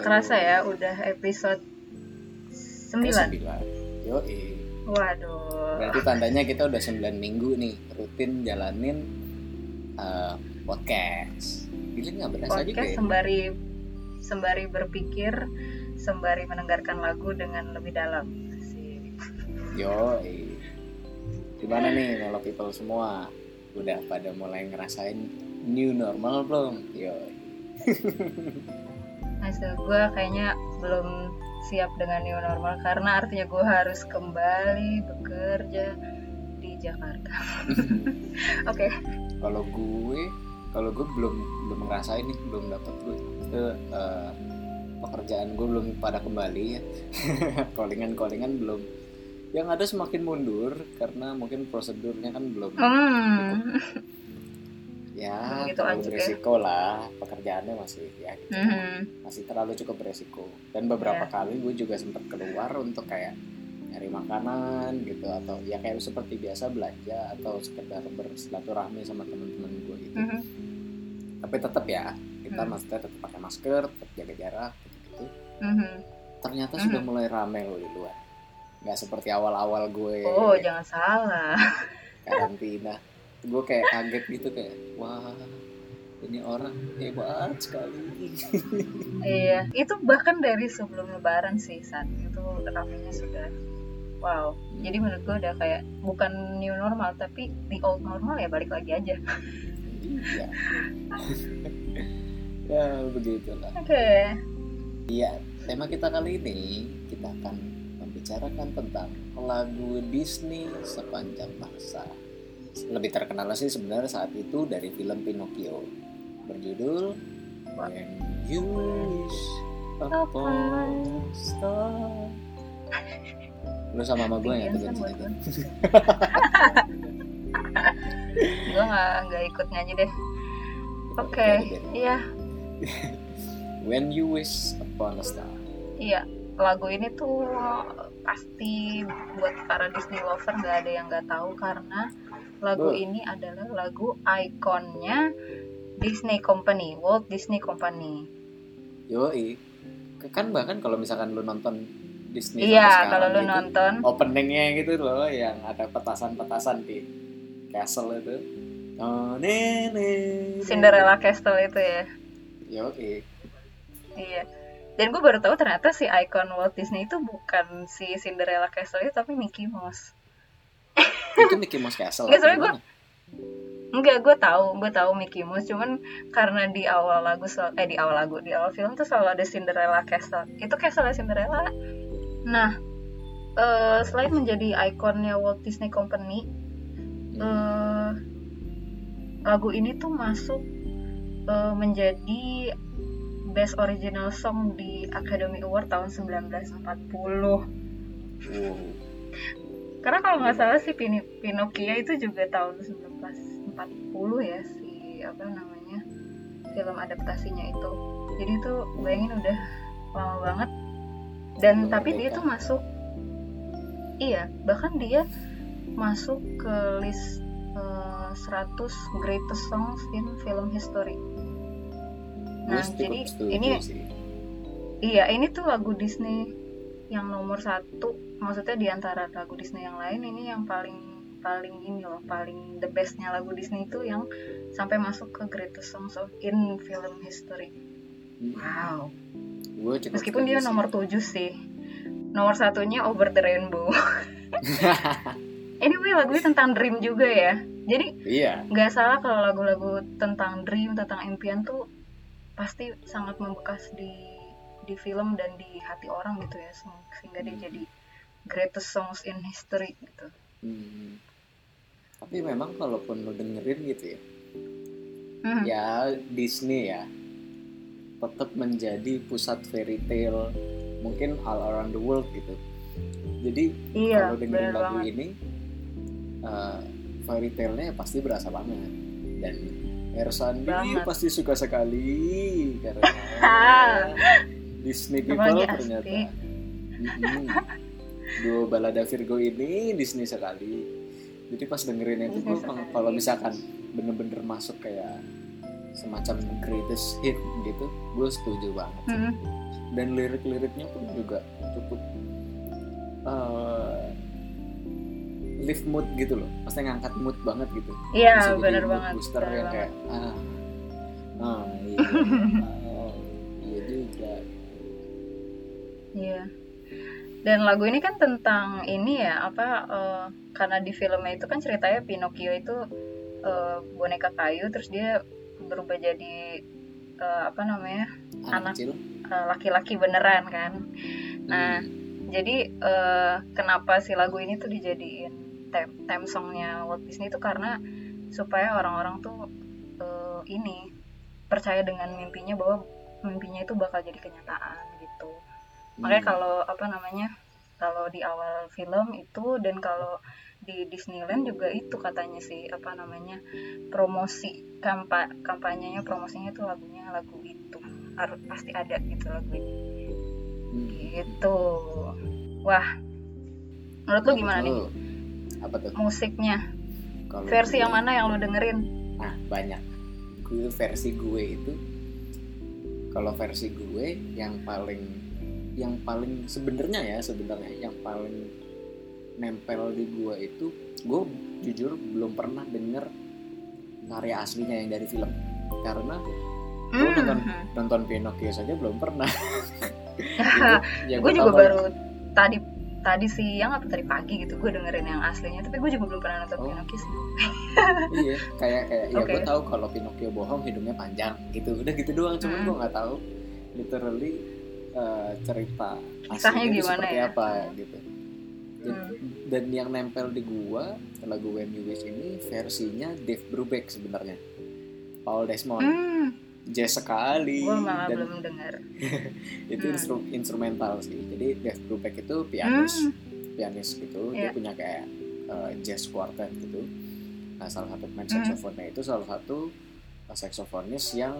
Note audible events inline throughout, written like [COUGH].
nggak kerasa ya udah episode 9 Sembilan. Yo, Waduh Berarti tandanya kita udah 9 minggu nih rutin jalanin eh, podcast. Gila nggak berasa juga Podcast ya? sembari Sembari berpikir Sembari mendengarkan lagu dengan lebih dalam Asik. Yo, gimana nih Melo People semua? Udah pada mulai ngerasain new normal belum? [LAUGHS] Hasil gue kayaknya belum siap dengan new normal Karena artinya gue harus kembali bekerja di Jakarta. [LAUGHS] Oke, kalau gue kalau gue belum belum ngerasain nih belum dapat gue. Itu eh, pekerjaan gue belum pada kembali ya. [LAUGHS] Callingan callingan belum. Yang ada semakin mundur karena mungkin prosedurnya kan belum hmm. Ya Begitu terlalu aja ya. beresiko lah pekerjaannya masih ya gitu. Mhm. masih terlalu cukup beresiko dan beberapa Ya. kali gue juga sempat keluar untuk kayak nyari makanan gitu atau ya kayak seperti biasa belanja atau sekedar bersilaturahmi sama teman-teman gue gitu Mhm. tapi tetap ya kita Hmm. maksudnya tetap pakai masker tetap jaga jarak gitu, Mhm. ternyata Mhm. sudah mulai rame loh di luar nggak seperti awal-awal gue Oh jangan salah karantina gue kayak kaget gitu kayak wah ini orang hebat sekali Iya, itu bahkan dari sebelum lebaran sih saat itu ramenya sudah wow. Jadi menurut gue udah kayak bukan new normal tapi the old normal ya balik lagi aja. iya [LAUGHS] ya begitulah Oke. Iya, tema kita kali ini kita akan membicarakan tentang lagu Disney sepanjang masa. Lebih terkenal sih sebenarnya saat itu dari film Pinocchio berjudul When You Wish Upon a Star. Lu sama mama gue ya tuh tuh. Gue nggak nggak ikut nyanyi deh. Oke, iya [LAUGHS] When You Wish Upon a Star. iya lagu ini tuh pasti buat para Disney lover nggak ada yang nggak tahu karena lagu ini adalah lagu ikonnya Disney Company, Walt Disney Company. Yoi. Kan bahkan kalau misalkan lu nonton Disney Iya, kalau lu gitu, nonton, openingnya gitu loh yang ada petasan-petasan di castle itu oh, ne, ne, ne. Cinderella Castle itu ya. Yoi. Iya. Dan gue baru tahu ternyata si ikon Walt Disney itu bukan si Cinderella Castle itu tapi Mickey Mouse. Itu Mickey Mouse Castle Nggak, soalnya gimana? Enggak, gue tahu, gue tahu Mickey Mouse, cuman karena di awal lagu sel- eh di awal lagu, di awal film tuh selalu ada Cinderella Castle. Itu Castle Cinderella. Nah, eh, selain menjadi ikonnya Walt Disney Company, Hmm. eh, lagu ini tuh masuk eh, menjadi Best Original Song di Academy Award tahun 1940. Wow. Karena kalau nggak salah sih Pini- Pinocchio itu juga tahun 1940 ya si apa namanya film adaptasinya itu. Jadi itu bayangin udah lama banget. Dan Belum tapi dia tuh masuk iya, bahkan dia masuk ke list eh, 100 greatest songs in film history. Nah, Gue jadi ini sih. Iya, ini tuh lagu Disney yang nomor satu. Maksudnya di antara lagu Disney yang lain, ini yang paling paling ini loh, paling the bestnya lagu Disney itu yang sampai masuk ke Greatest Songs of in Film History. Wow. Gue cukup Meskipun dia sih. nomor tujuh sih. Nomor satunya Over the Rainbow. [LAUGHS] anyway, lagunya tentang dream juga ya. Jadi iya nggak salah kalau lagu-lagu tentang dream, tentang impian tuh pasti sangat membekas di di film dan di hati orang gitu ya se- sehingga dia jadi greatest songs in history gitu. Hmm. tapi memang kalaupun lu dengerin gitu ya Hmm. ya Disney ya tetap menjadi pusat fairy tale mungkin all around the world gitu jadi Iya, kalau dengerin lagu banget. ini eh, fairy tale-nya pasti berasa banget dan Ersandi pasti suka sekali karena [LAUGHS] Disney people ternyata. Mm-mm. duo balada Virgo ini Disney sekali jadi pas dengerin itu gue kalau misalkan bener-bener masuk kayak semacam greatest hit gitu gue setuju banget Hmm. dan lirik-liriknya pun juga cukup uh, lift mood gitu loh pasti ngangkat mood banget gitu Iya, mood banget. booster bener yang banget. kayak ah ah iya oh, [LAUGHS] iya Iya. Dan lagu ini kan tentang ini ya, apa eh, karena di filmnya itu kan ceritanya Pinocchio itu eh, boneka kayu terus dia berubah jadi eh, apa namanya? anak, laki-laki beneran kan. Nah, Hmm. jadi eh, kenapa si lagu ini tuh dijadiin theme, theme songnya Walt Disney itu karena supaya orang-orang tuh eh, ini percaya dengan mimpinya bahwa mimpinya itu bakal jadi kenyataan. Makanya Hmm. kalau apa namanya kalau di awal film itu dan kalau di Disneyland juga itu katanya sih apa namanya promosi kampa kampanyenya promosinya itu lagunya lagu itu harus pasti ada gitu lagu itu Hmm. gitu. Wah menurut lu gimana nih? Apa tuh? Musiknya. Kalau versi gue- yang mana yang lu dengerin? Nah banyak. Gue versi gue itu kalau versi gue yang paling yang paling sebenarnya ya sebenarnya yang paling nempel di gue itu gue jujur belum pernah denger karya aslinya yang dari film. Karena gue Hmm. nonton nonton Pinocchio saja belum pernah. [LAUGHS] Ya gue juga tahu. baru tadi tadi siang apa tadi pagi gitu gue dengerin yang aslinya tapi gue juga belum pernah nonton Oh. Pinocchio sih. Iya kayak kayak ya gue tahu kalau Pinocchio bohong hidungnya panjang gitu. Udah gitu doang cuman Hmm. gue nggak tahu. Literally eh, cerita Kisahnya gimana seperti ya? apa gitu dan, Hmm. dan yang nempel di gua lagu When You Wish ini versinya Dave Brubeck sebenarnya Paul Desmond hmm, jazz sekali gue malah dan belum denger [LAUGHS] itu Hmm. instru- instrumental sih jadi Dave Brubeck itu pianis Hmm. pianis gitu Iya. dia punya kayak uh, jazz quartet gitu nah salah satu pemain Hmm. saksofonnya itu salah satu uh, saksofonis yang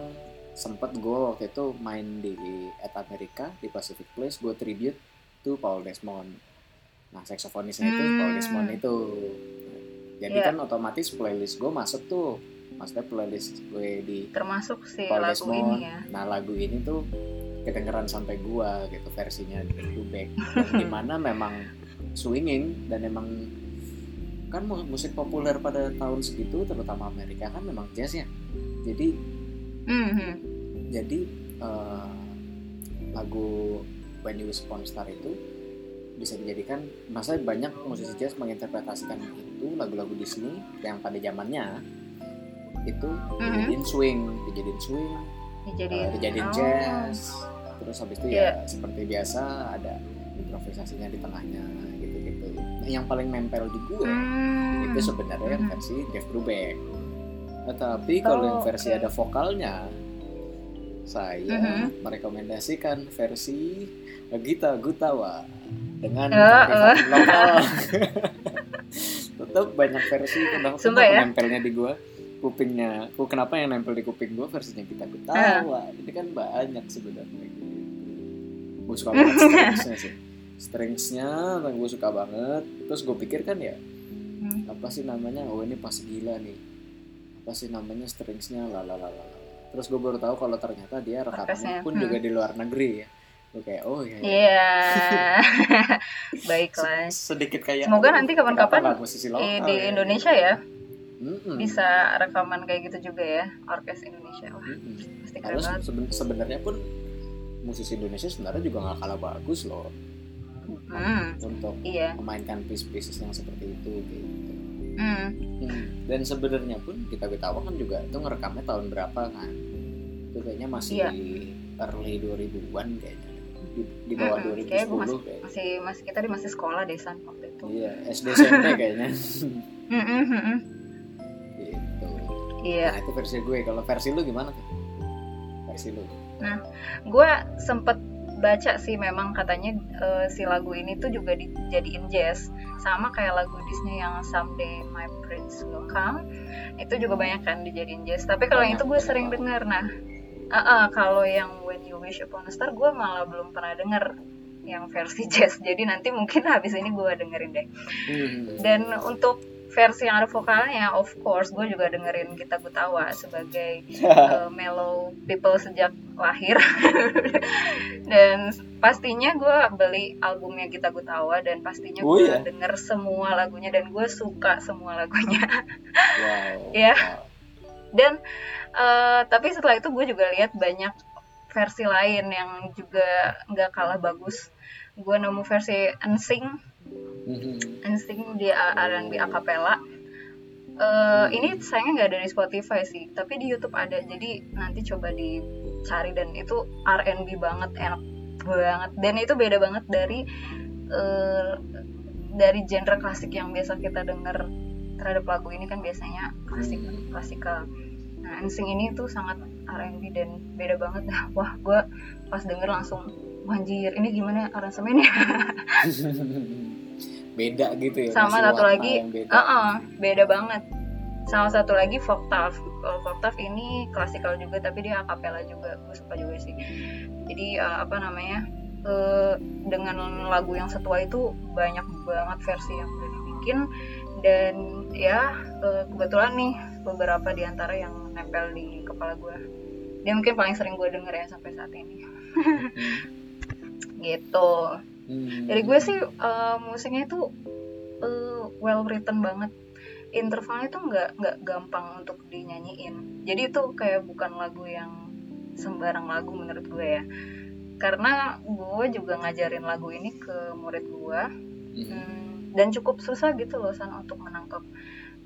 sempat gue waktu itu main di at Amerika di Pacific Place gue tribute to Paul Desmond nah saksofonisnya itu Hmm. Paul Desmond itu jadi Iya. kan otomatis playlist gue masuk tuh maksudnya playlist gue di termasuk si Paul lagu Desmond. ini ya Nah lagu ini tuh kedengeran sampai gua gitu versinya to Back di mana memang swinging dan emang kan mu- musik populer pada tahun segitu terutama Amerika kan memang jazz ya. Jadi Hmm, jadi eh, lagu When You Wish Upon Star itu bisa dijadikan masa banyak musisi jazz menginterpretasikan itu lagu-lagu Disney yang pada zamannya itu dijadiin swing, dijadiin swing dijadiin uh, dijadiin oh. jazz terus habis itu Iya. ya seperti biasa ada improvisasinya di tengahnya gitu-gitu nah, yang paling nempel di gue Hmm. itu sebenarnya Mhm. versi Jeff Brubeck Nah, tapi kalau Oh, yang versi oke. ada vokalnya saya Mhm. merekomendasikan versi Gita Gutawa dengan Ya, kearifan lokal. [LAUGHS] Tetap banyak versi kenapa Sumpah ya? nempelnya di gua? Kupingnya ku kenapa yang nempel di kuping gua versinya kita ketawa ini kan banyak sebenarnya. Gitu gue suka banget stringsnya sih. Stringsnya gue suka banget. Terus gue pikir kan ya Hmm. apa sih namanya? Oh ini pas gila nih apa sih namanya stringsnya lalalala terus gue baru tahu kalau ternyata dia rekamannya pun hmm. juga di luar negeri ya gue kayak oh iya, iya. Iya. [LAUGHS] Baiklah. sedikit kayak Semoga "Oh, nanti kapan-kapan nggak musisi lokal di ya?" Indonesia ya Mm-mm. bisa rekaman kayak gitu juga ya orkes Indonesia. Wah, Mm-mm. pasti keren Terus banget. seben- sebenarnya pun musisi Indonesia sebenarnya juga nggak kalah bagus loh Hmm, untuk iya. memainkan piece-pieces yang seperti itu gitu. Hmm. Hmm. Dan sebenarnya pun kita ketawa kan juga itu ngerekamnya tahun berapa kan? Itu kayaknya masih Iya. early 2000-an kayaknya. Di, di bawah Mm-mm. 2010 Kayaknya gua masih, kayaknya. masih masih kita di masih sekolah deh San waktu itu. Iya, SD SMP [LAUGHS] kayaknya. Hmm, hmm, hmm, hmm. gitu. Iya. Nah, itu versi gue. Kalau versi lu gimana tuh? Versi lu. gue sempet baca sih memang katanya eh, si lagu ini tuh juga dijadiin jazz. Sama kayak lagu Disney yang Someday My Prince Will Come itu juga banyak kan dijadiin jazz. Tapi kalau yang itu gue sering dengar nah eh, eh, kalau yang When You Wish Upon a Star gue malah belum pernah denger yang versi [LAUGHS] jazz. Jadi nanti mungkin habis ini gue dengerin deh. Hmm. dan untuk versi yang ada vokalnya of course gue juga dengerin kita Gutawa sebagai uh, [LAUGHS] mellow people sejak lahir [LAUGHS] dan pastinya gue beli albumnya kita Gutawa dan pastinya Oh, gue iya? denger semua lagunya dan gue suka semua lagunya wow [LAUGHS] Ya. dan eh, tapi setelah itu gue juga lihat banyak versi lain yang juga nggak kalah bagus gue nemu versi Mhm. NSYNC di R&B acapella Eh, ini sayangnya nggak ada di Spotify sih tapi di YouTube ada. Jadi nanti coba dicari dan itu R&B banget enak banget. Dan itu beda banget dari eh, dari genre klasik yang biasa kita denger terhadap lagu ini kan biasanya klasik klasikal. Nah NSYNC ini tuh sangat R&B dan beda banget. [LAUGHS] Wah gue pas denger langsung "Wah, anjir ini gimana aransemennya [LAUGHS] [LAUGHS] beda gitu ya sama satu lagi beda. uh-uh, beda banget. Sama satu lagi Folktaf kalau Folktaf ini klasikal juga tapi dia acapella juga. Gue suka juga sih. Jadi uh, apa namanya uh, dengan lagu yang setua itu banyak banget versi yang udah dibikin. Dan ya uh, kebetulan nih beberapa di antara yang nempel di kepala gue dia mungkin paling sering gue denger ya sampai saat ini. [LAUGHS] Gitu Hmm. dari gue sih uh, musiknya itu uh, well written banget intervalnya tuh nggak nggak gampang untuk dinyanyiin jadi itu kayak bukan lagu yang sembarang lagu menurut gue ya karena gue juga ngajarin lagu ini ke murid gue Mhm. hmm, dan cukup susah gitu loh san untuk menangkap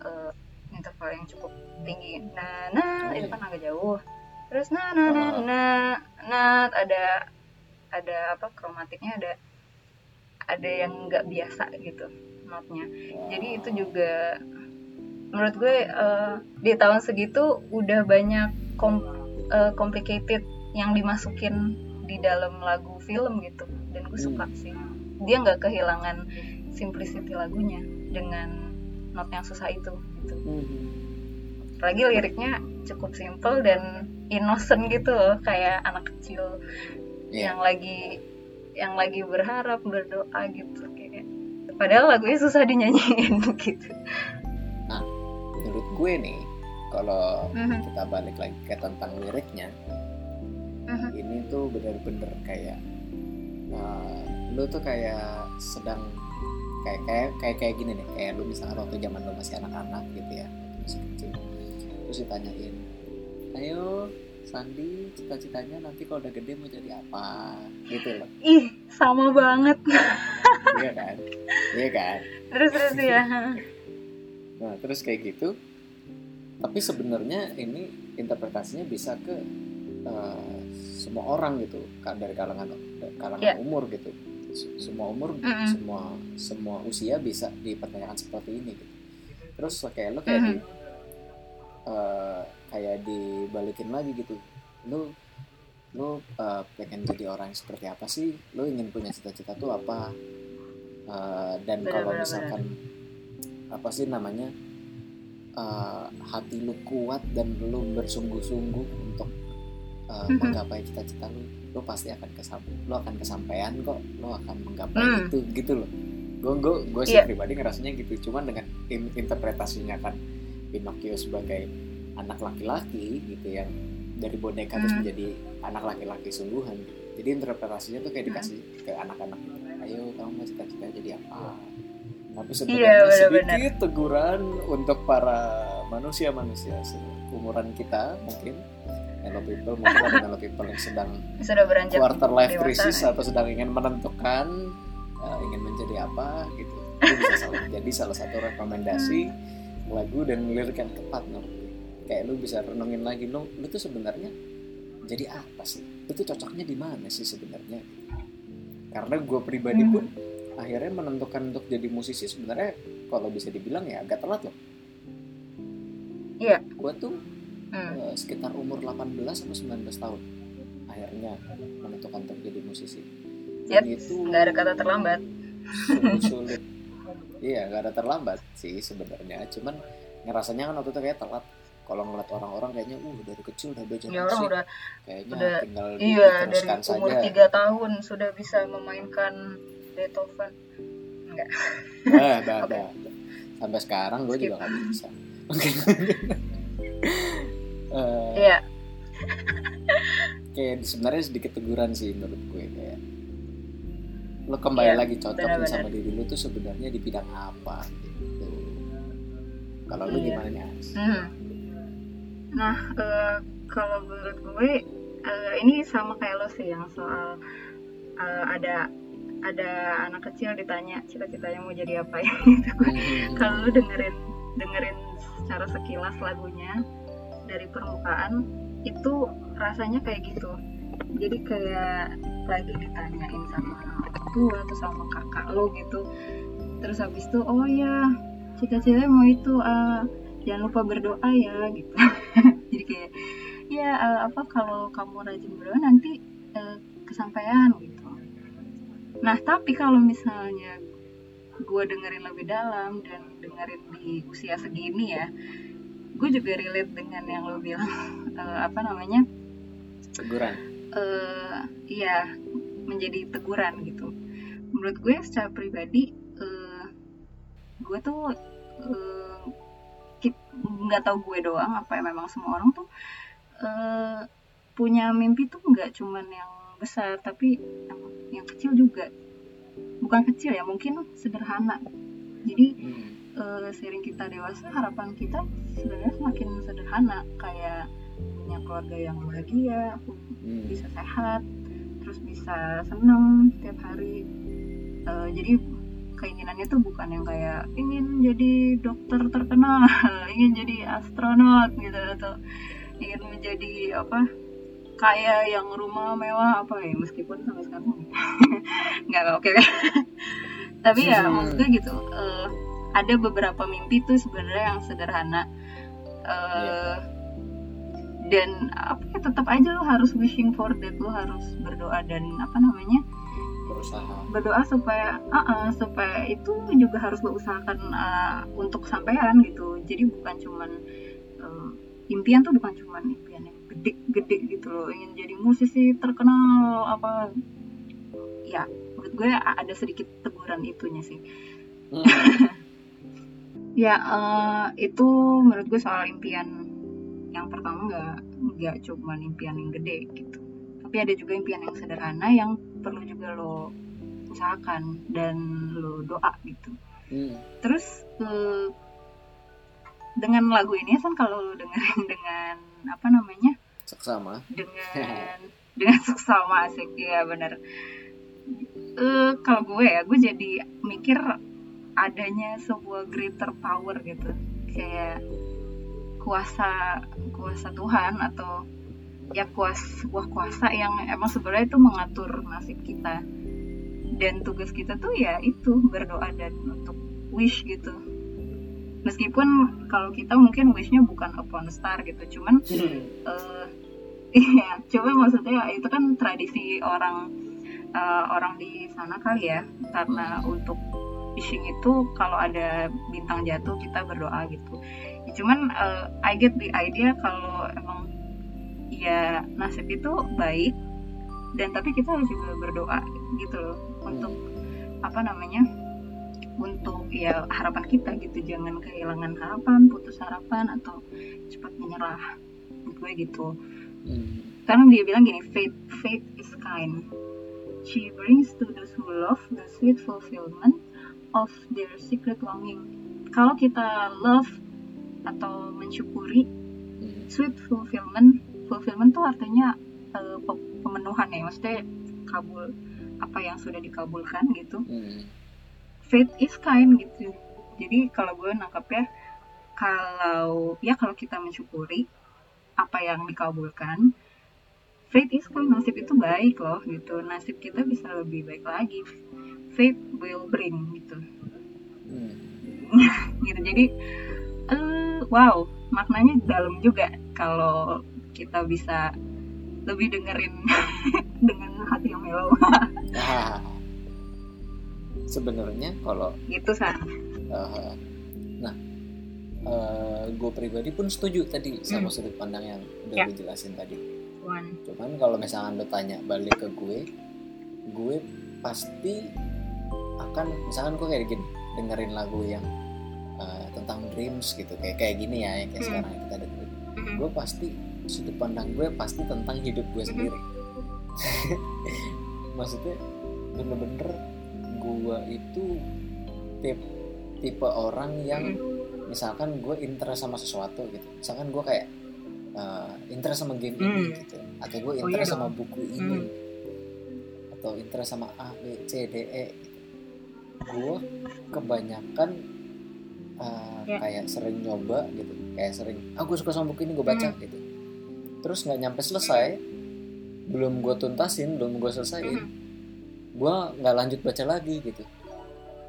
uh, interval yang cukup tinggi nah nah Oh, itu iya. kan agak jauh terus nah nah nah Ah. nah nah ada ada apa kromatiknya ada ada yang nggak biasa gitu notnya jadi itu juga menurut gue eh, di tahun segitu udah banyak kom- eh, complicated yang dimasukin di dalam lagu film gitu dan gue suka Hmm. sih dia nggak kehilangan simplicity lagunya dengan not yang susah itu gitu Mhm. lagi liriknya cukup simple dan innocent gitu loh kayak anak kecil Iya. yang lagi yang lagi berharap berdoa gitu kayak padahal lagunya susah dinyanyiin [LAUGHS] gitu menurut gue nih kalau Mhm. kita balik lagi ke tentang liriknya Mhm. ini tuh bener-bener kayak uh, lu tuh kayak sedang kayak kayak kayak kayak gini nih kayak lu misalnya waktu zaman lu masih anak-anak gitu ya masih kecil terus ditanyain ayo Sandi cita-citanya nanti kalau udah gede mau jadi apa gitu loh ih sama banget [LAUGHS] iya kan iya kan terus terus ya Nah, terus kayak gitu. Tapi sebenarnya ini interpretasinya bisa ke eh, semua orang gitu, dari kalangan kalangan Iya. umur gitu. Semua umur, Mm-mm. semua semua usia bisa dipertanyakan seperti ini gitu. Terus kayak lo kayak di eh, kayak dibalikin lagi gitu. Lo lo eh, pengen jadi orang yang seperti apa sih? Lo ingin punya cita-cita tuh apa? Eh, dan kalau misalkan apa sih namanya eh, hati lu kuat dan lu bersungguh-sungguh untuk Mhm. menggapai cita-cita lu lu pasti akan kesam lu akan kesampaian kok lu akan menggapai Hmm. itu gitu loh gue gue gue sih Iya. pribadi ngerasanya gitu cuman dengan in- interpretasinya kan Pinocchio sebagai anak laki-laki gitu yang dari boneka terus Hmm. menjadi anak laki-laki sungguhan. Jadi interpretasinya tuh kayak dikasih ke anak-anak gitu. ayo kamu mau cita-cita jadi apa? Tapi sebenarnya Iya, sedikit teguran untuk para manusia-manusia seumuran kita mungkin. Hello people mungkin ada hello people yang sedang sudah beranjak quarter life crisis atau sedang ingin menentukan uh, ingin menjadi apa gitu. Itu bisa jadi salah satu rekomendasi lagu dan lirik yang tepat gue. kayak lu bisa renungin lagi lu lu tuh sebenarnya jadi apa sih lu tuh cocoknya di mana sih sebenarnya karena gue pribadi Hmm. pun akhirnya menentukan untuk jadi musisi sebenarnya kalau bisa dibilang ya agak telat loh Iya. gue tuh Hmm. eh, sekitar umur 18 atau 19 tahun akhirnya menentukan untuk jadi musisi Dan itu nggak ada kata terlambat sulit iya nggak ada terlambat sih sebenarnya. Cuman ngerasanya kan waktu itu kayak telat. Kalau ngeliat orang-orang kayaknya uh dari kecil udah belajar ya orang musik. udah kayaknya udah- tinggal iya dari umur saja. tiga tahun sudah bisa memainkan Beethoven. Enggak. Nah, [LAUGHS] Oke. nah. sampai sekarang gue Skip. juga gak bisa. Oke. Eh, Iya. kayak sebenarnya sedikit teguran sih menurut gue kayak lo kembali Iya, lagi cocokin benar-benar. sama diri lo tuh sebenarnya di bidang apa gitu kalau lo Iya. gimana Nyas? Hmm. Nah, eh, kalau menurut gue eh, ini sama kayak lo sih yang soal eh, ada ada anak kecil ditanya cita-citanya mau jadi apa ya [LAUGHS] gitu. Hmm. kalau lu dengerin dengerin secara sekilas lagunya dari permukaan itu rasanya kayak gitu jadi kayak lagi ditanyain sama tua atau sama kakak lo gitu. Terus habis itu oh ya cita-citanya mau itu ah, jangan lupa berdoa ya gitu. [LAUGHS] Jadi kayak ya eh, apa kalau kamu rajin berdoa nanti eh, kesampaian gitu. Nah tapi kalau misalnya gue dengerin lebih dalam dan dengerin di usia segini ya gue juga relate dengan yang lo bilang [LAUGHS] eh, apa namanya? Teguran. Eh iya menjadi teguran gitu menurut gue secara pribadi eh, gue tuh eh, nggak tahu gue doang apa ya memang semua orang tuh eh, punya mimpi tuh nggak cuman yang besar tapi yang, yang kecil juga bukan kecil ya mungkin sederhana jadi Hmm. eh, seiring kita dewasa harapan kita sebenarnya semakin sederhana kayak punya keluarga yang bahagia Hmm. bisa sehat terus bisa seneng tiap hari Eh, jadi keinginannya tuh bukan yang kayak ingin jadi dokter terkenal [LAUGHS] ingin jadi astronot gitu atau ingin menjadi apa kaya yang rumah mewah apa ya meskipun sampai sekarang nggak [LAUGHS] oke [LAUGHS] tapi ya Hmm. maksudnya gitu eh, ada beberapa mimpi tuh sebenarnya yang sederhana Eh, Iya. Dan apa ya tetap aja lo harus wishing for that lo harus berdoa dan apa namanya berusaha. berdoa supaya ah, ah, supaya itu juga harus lo usahakan ah, untuk sampean gitu. Jadi bukan cuman eh, impian tuh bukan cuman impian yang gede-gede gitu loh. Ingin jadi musisi terkenal apa ya menurut gue ada sedikit teguran itunya sih. Hmm. [LAUGHS] ya eh, itu menurut gue soal impian yang pertama nggak nggak cuman impian yang gede gitu. Tapi ada juga impian yang sederhana yang perlu juga lo usahakan dan lo doa gitu. Hmm. terus eh, dengan lagu ini kan kalau lo dengerin [LAUGHS] dengan apa namanya? Seksama. Dengan [LAUGHS] dengan seksama asik. Ya bener. Eh, kalau gue ya gue jadi mikir adanya sebuah greater power gitu. Kayak kuasa kuasa Tuhan atau ya kuas sebuah kuasa yang emang sebenarnya itu mengatur nasib kita. Dan tugas kita tuh ya itu berdoa dan untuk wish gitu. Meskipun kalau kita mungkin wishnya bukan upon a star gitu cuman eh [LAUGHS] iya coba maksudnya itu kan tradisi orang eh, orang di sana kali ya. Karena untuk fishing itu kalau ada bintang jatuh kita berdoa gitu ya, cuman eh, I get the idea kalau emang ya nasib itu baik dan tapi kita harus juga berdoa gitu loh untuk apa namanya untuk ya harapan kita gitu. Jangan kehilangan harapan putus harapan atau cepat menyerah. Gue gitu. Hmm. karena dia bilang gini faith faith is kind. She brings to those who love the sweet fulfillment of their secret longing. Kalau kita love atau mensyukuri Hmm. sweet fulfillment. Fulfillment tuh artinya pe- pemenuhan ya maksudnya kabul apa yang sudah dikabulkan gitu. Hmm. faith is kind gitu. Jadi kalau gue nangkapnya kalau ya kalau kita mensyukuri apa yang dikabulkan faith is kind nasib itu baik loh gitu. Nasib kita bisa lebih baik lagi. Faith will bring gitu. Hmm. [LAUGHS] gitu. Jadi eh wow maknanya dalam juga kalau kita bisa lebih dengerin [LAUGHS] dengan hati yang melo Ah. [LAUGHS] sebenarnya kalau gitu san Uh, nah, gue pribadi pun setuju tadi sama sudut pandang yang udah Ya. lu jelasin tadi. One. Cuman kalau misalkan lu tanya balik ke gue, gue pasti akan misalkan gue kayak gini dengerin lagu yang uh, dreams gitu kayak kayak gini ya yang kayak Hmm. sekarang kita dengerin Mhm. gue pasti sudut pandang gue pasti tentang hidup gue sendiri [LAUGHS] maksudnya bener-bener gue itu tipe tipe orang yang Mhm. misalkan gue interest sama sesuatu gitu misalkan gue kayak uh, interest sama game ini Hmm. gitu atau gue Oh, iya interest dong. sama buku ini atau interest sama A B C D E gitu. gue kebanyakan uh, Ya. kayak sering nyoba gitu kayak sering ah gue suka sama buku ini gue baca Hmm. gitu terus nggak nyampe selesai belum gue tuntasin belum gue selesaiin Mhm. gue nggak lanjut baca lagi gitu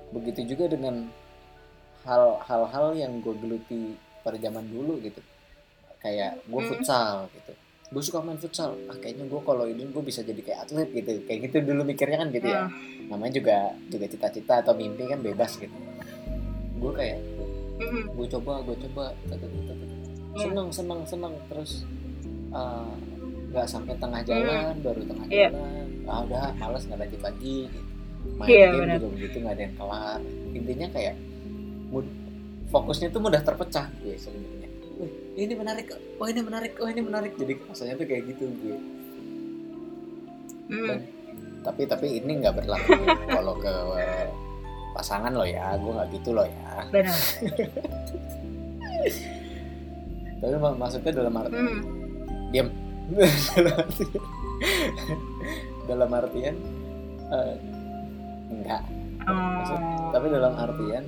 begitu juga dengan hal hal-hal yang gue geluti pada zaman dulu gitu kayak gue Hmm. futsal gitu gue suka main futsal ah kayaknya gue kalau ini gue bisa jadi kayak atlet gitu kayak gitu dulu mikirnya kan gitu ya Ah. namanya juga juga cita-cita atau mimpi kan bebas gitu gue kayak Mhm. gue coba gue coba tet- tet. Iya. seneng seneng seneng terus uh, nggak sampai tengah jalan baru tengah Iya. jalan ah udah males nggak lanjut lagi gitu main Iya, game benar. juga begitu nggak ada yang kelar intinya kayak mood, fokusnya tuh mudah terpecah gue sebenarnya Wih, ini menarik oh ini menarik oh ini menarik jadi rasanya tuh kayak gitu gue Mhm. tapi tapi ini nggak berlaku kalau ke pasangan lo ya gue nggak gitu lo ya. Benar. [LAUGHS] Tapi mak- maksudnya dalam arti Mhm. diam. Dalam [LAUGHS] artian dalam artian eh, enggak. Oh. tapi dalam artian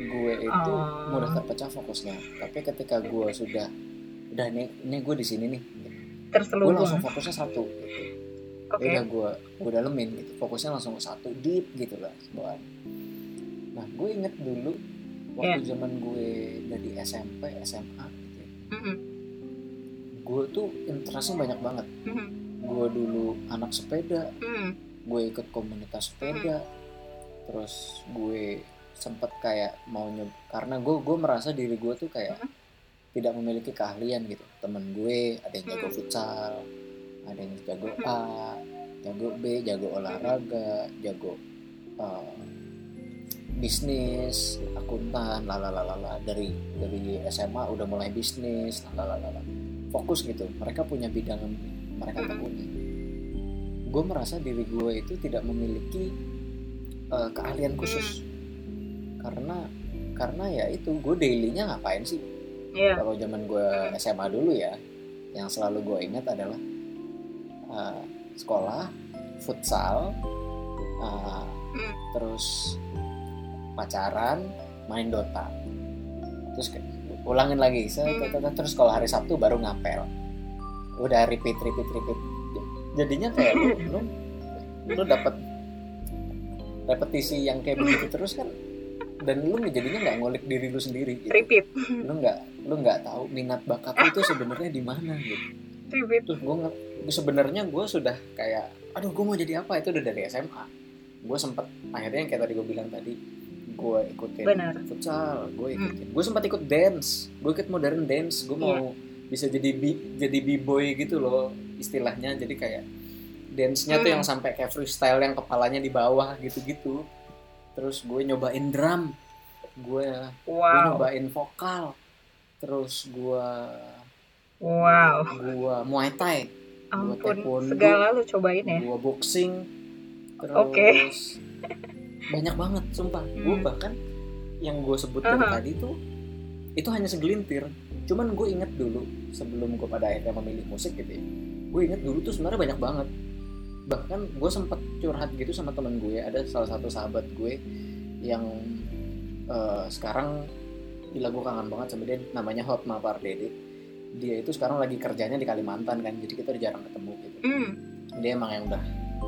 gue itu Oh. mudah terpecah fokusnya. Tapi ketika gue sudah udah nih ini gue di sini nih. Gue terselubung. langsung fokusnya satu gitu. oke. Ya udah gue gue dalemin gitu. Fokusnya langsung ke satu deep gitu lah bawaan nah gue inget dulu waktu Iya. zaman gue dari SMP SMA gitu ya, Mhm. gue tuh interestnya banyak banget Mhm. gue dulu anak sepeda Mhm. gue ikut komunitas sepeda terus gue sempet kayak mau nyoba karena gue gue merasa diri gue tuh kayak Mhm. tidak memiliki keahlian gitu temen gue ada yang jago Mhm. futsal ada yang jago. A jago B jago olahraga jago uh, bisnis akuntan lalalala dari dari SMA udah mulai bisnis lalalala fokus gitu. Mereka punya bidang yang mereka tekuni gue merasa diri gue itu tidak memiliki uh, keahlian khusus. Karena karena ya itu gue dailynya ngapain sih? Iya. kalau zaman gue SMA dulu ya yang selalu gue ingat adalah uh, sekolah futsal uh, Hmm. terus pacaran main Dota. Terus ulangin lagi terus kalau hari Sabtu baru ngapel. Udah repeat repeat repeat. Jadinya kayak lu lu lu dapat repetisi yang kayak begitu terus kan dan lu jadinya nggak ngulik diri lu sendiri gitu. Repeat. Lu nggak lu nggak tahu minat bakat lu itu sebenarnya di mana gitu. Repeat. Terus gue sebenarnya gue sudah kayak aduh gue mau jadi apa? Itu udah dari SMA gue sempet akhirnya yang kayak tadi gue bilang tadi gue ikutin. Benar. futsal gue ikutin. Gue sempat ikut dance. Gue ikut modern dance. Gue mau bisa jadi bi jadi b boy gitu loh istilahnya. Jadi kayak dance-nya tuh Hmm. yang sampai kayak freestyle yang kepalanya di bawah gitu-gitu. Terus gue nyobain drum. Gue gue wow. nyobain vokal. Terus gue wow. gue muay thai. Ampun taekwondo. segala lu cobain ya. Gue boxing. Terus Oke. Banyak banget sumpah gue Hmm. bahkan yang gue sebutkan Aha. tadi tuh itu hanya segelintir cuman gue inget dulu sebelum gue pada akhirnya memilih musik gitu ya gue inget dulu tuh sebenarnya banyak banget bahkan gue sempet curhat gitu sama temen gue ada salah satu sahabat gue yang eh, sekarang gila gue kangen banget sama dia namanya Hotma Pardede dia itu sekarang lagi kerjanya di Kalimantan kan jadi kita udah jarang ketemu gitu Hmm. dia emang yang udah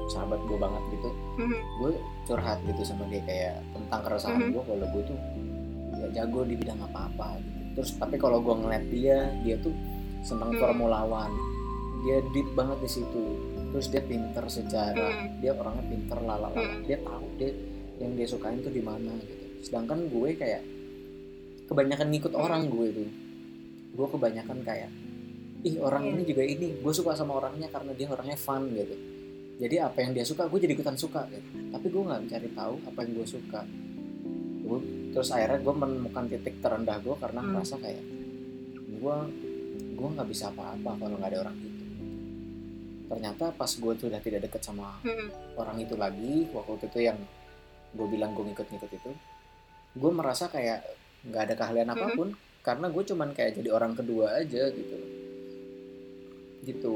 sahabat gue banget gitu Mhm. gue curhat gitu sama dia kayak tentang keresahan Mhm. gue kalau gue tuh gak jago di bidang apa-apa gitu terus tapi kalau gue ngeliat dia dia tuh seneng Hmm. Formula One dia deep banget di situ terus dia pinter sejarah Hmm. dia orangnya pinter lalala Hmm. dia tahu dia yang dia sukain tuh di mana gitu sedangkan gue kayak kebanyakan ngikut orang gue itu gue kebanyakan kayak ih orang Iya. ini juga ini gue suka sama orangnya karena dia orangnya fun gitu jadi apa yang dia suka gue jadi ikutan suka gitu tapi gue nggak mencari tahu apa yang gue suka gue terus akhirnya gue menemukan titik terendah gue karena Hmm. ngerasa kayak gue gue nggak bisa apa-apa kalau nggak ada orang itu ternyata pas gue sudah tidak deket sama Hmm. orang itu lagi waktu itu yang gue bilang gue ngikut-ngikut itu gue merasa kayak nggak ada keahlian Mhm. apa pun karena gue cuman kayak jadi orang kedua aja gitu gitu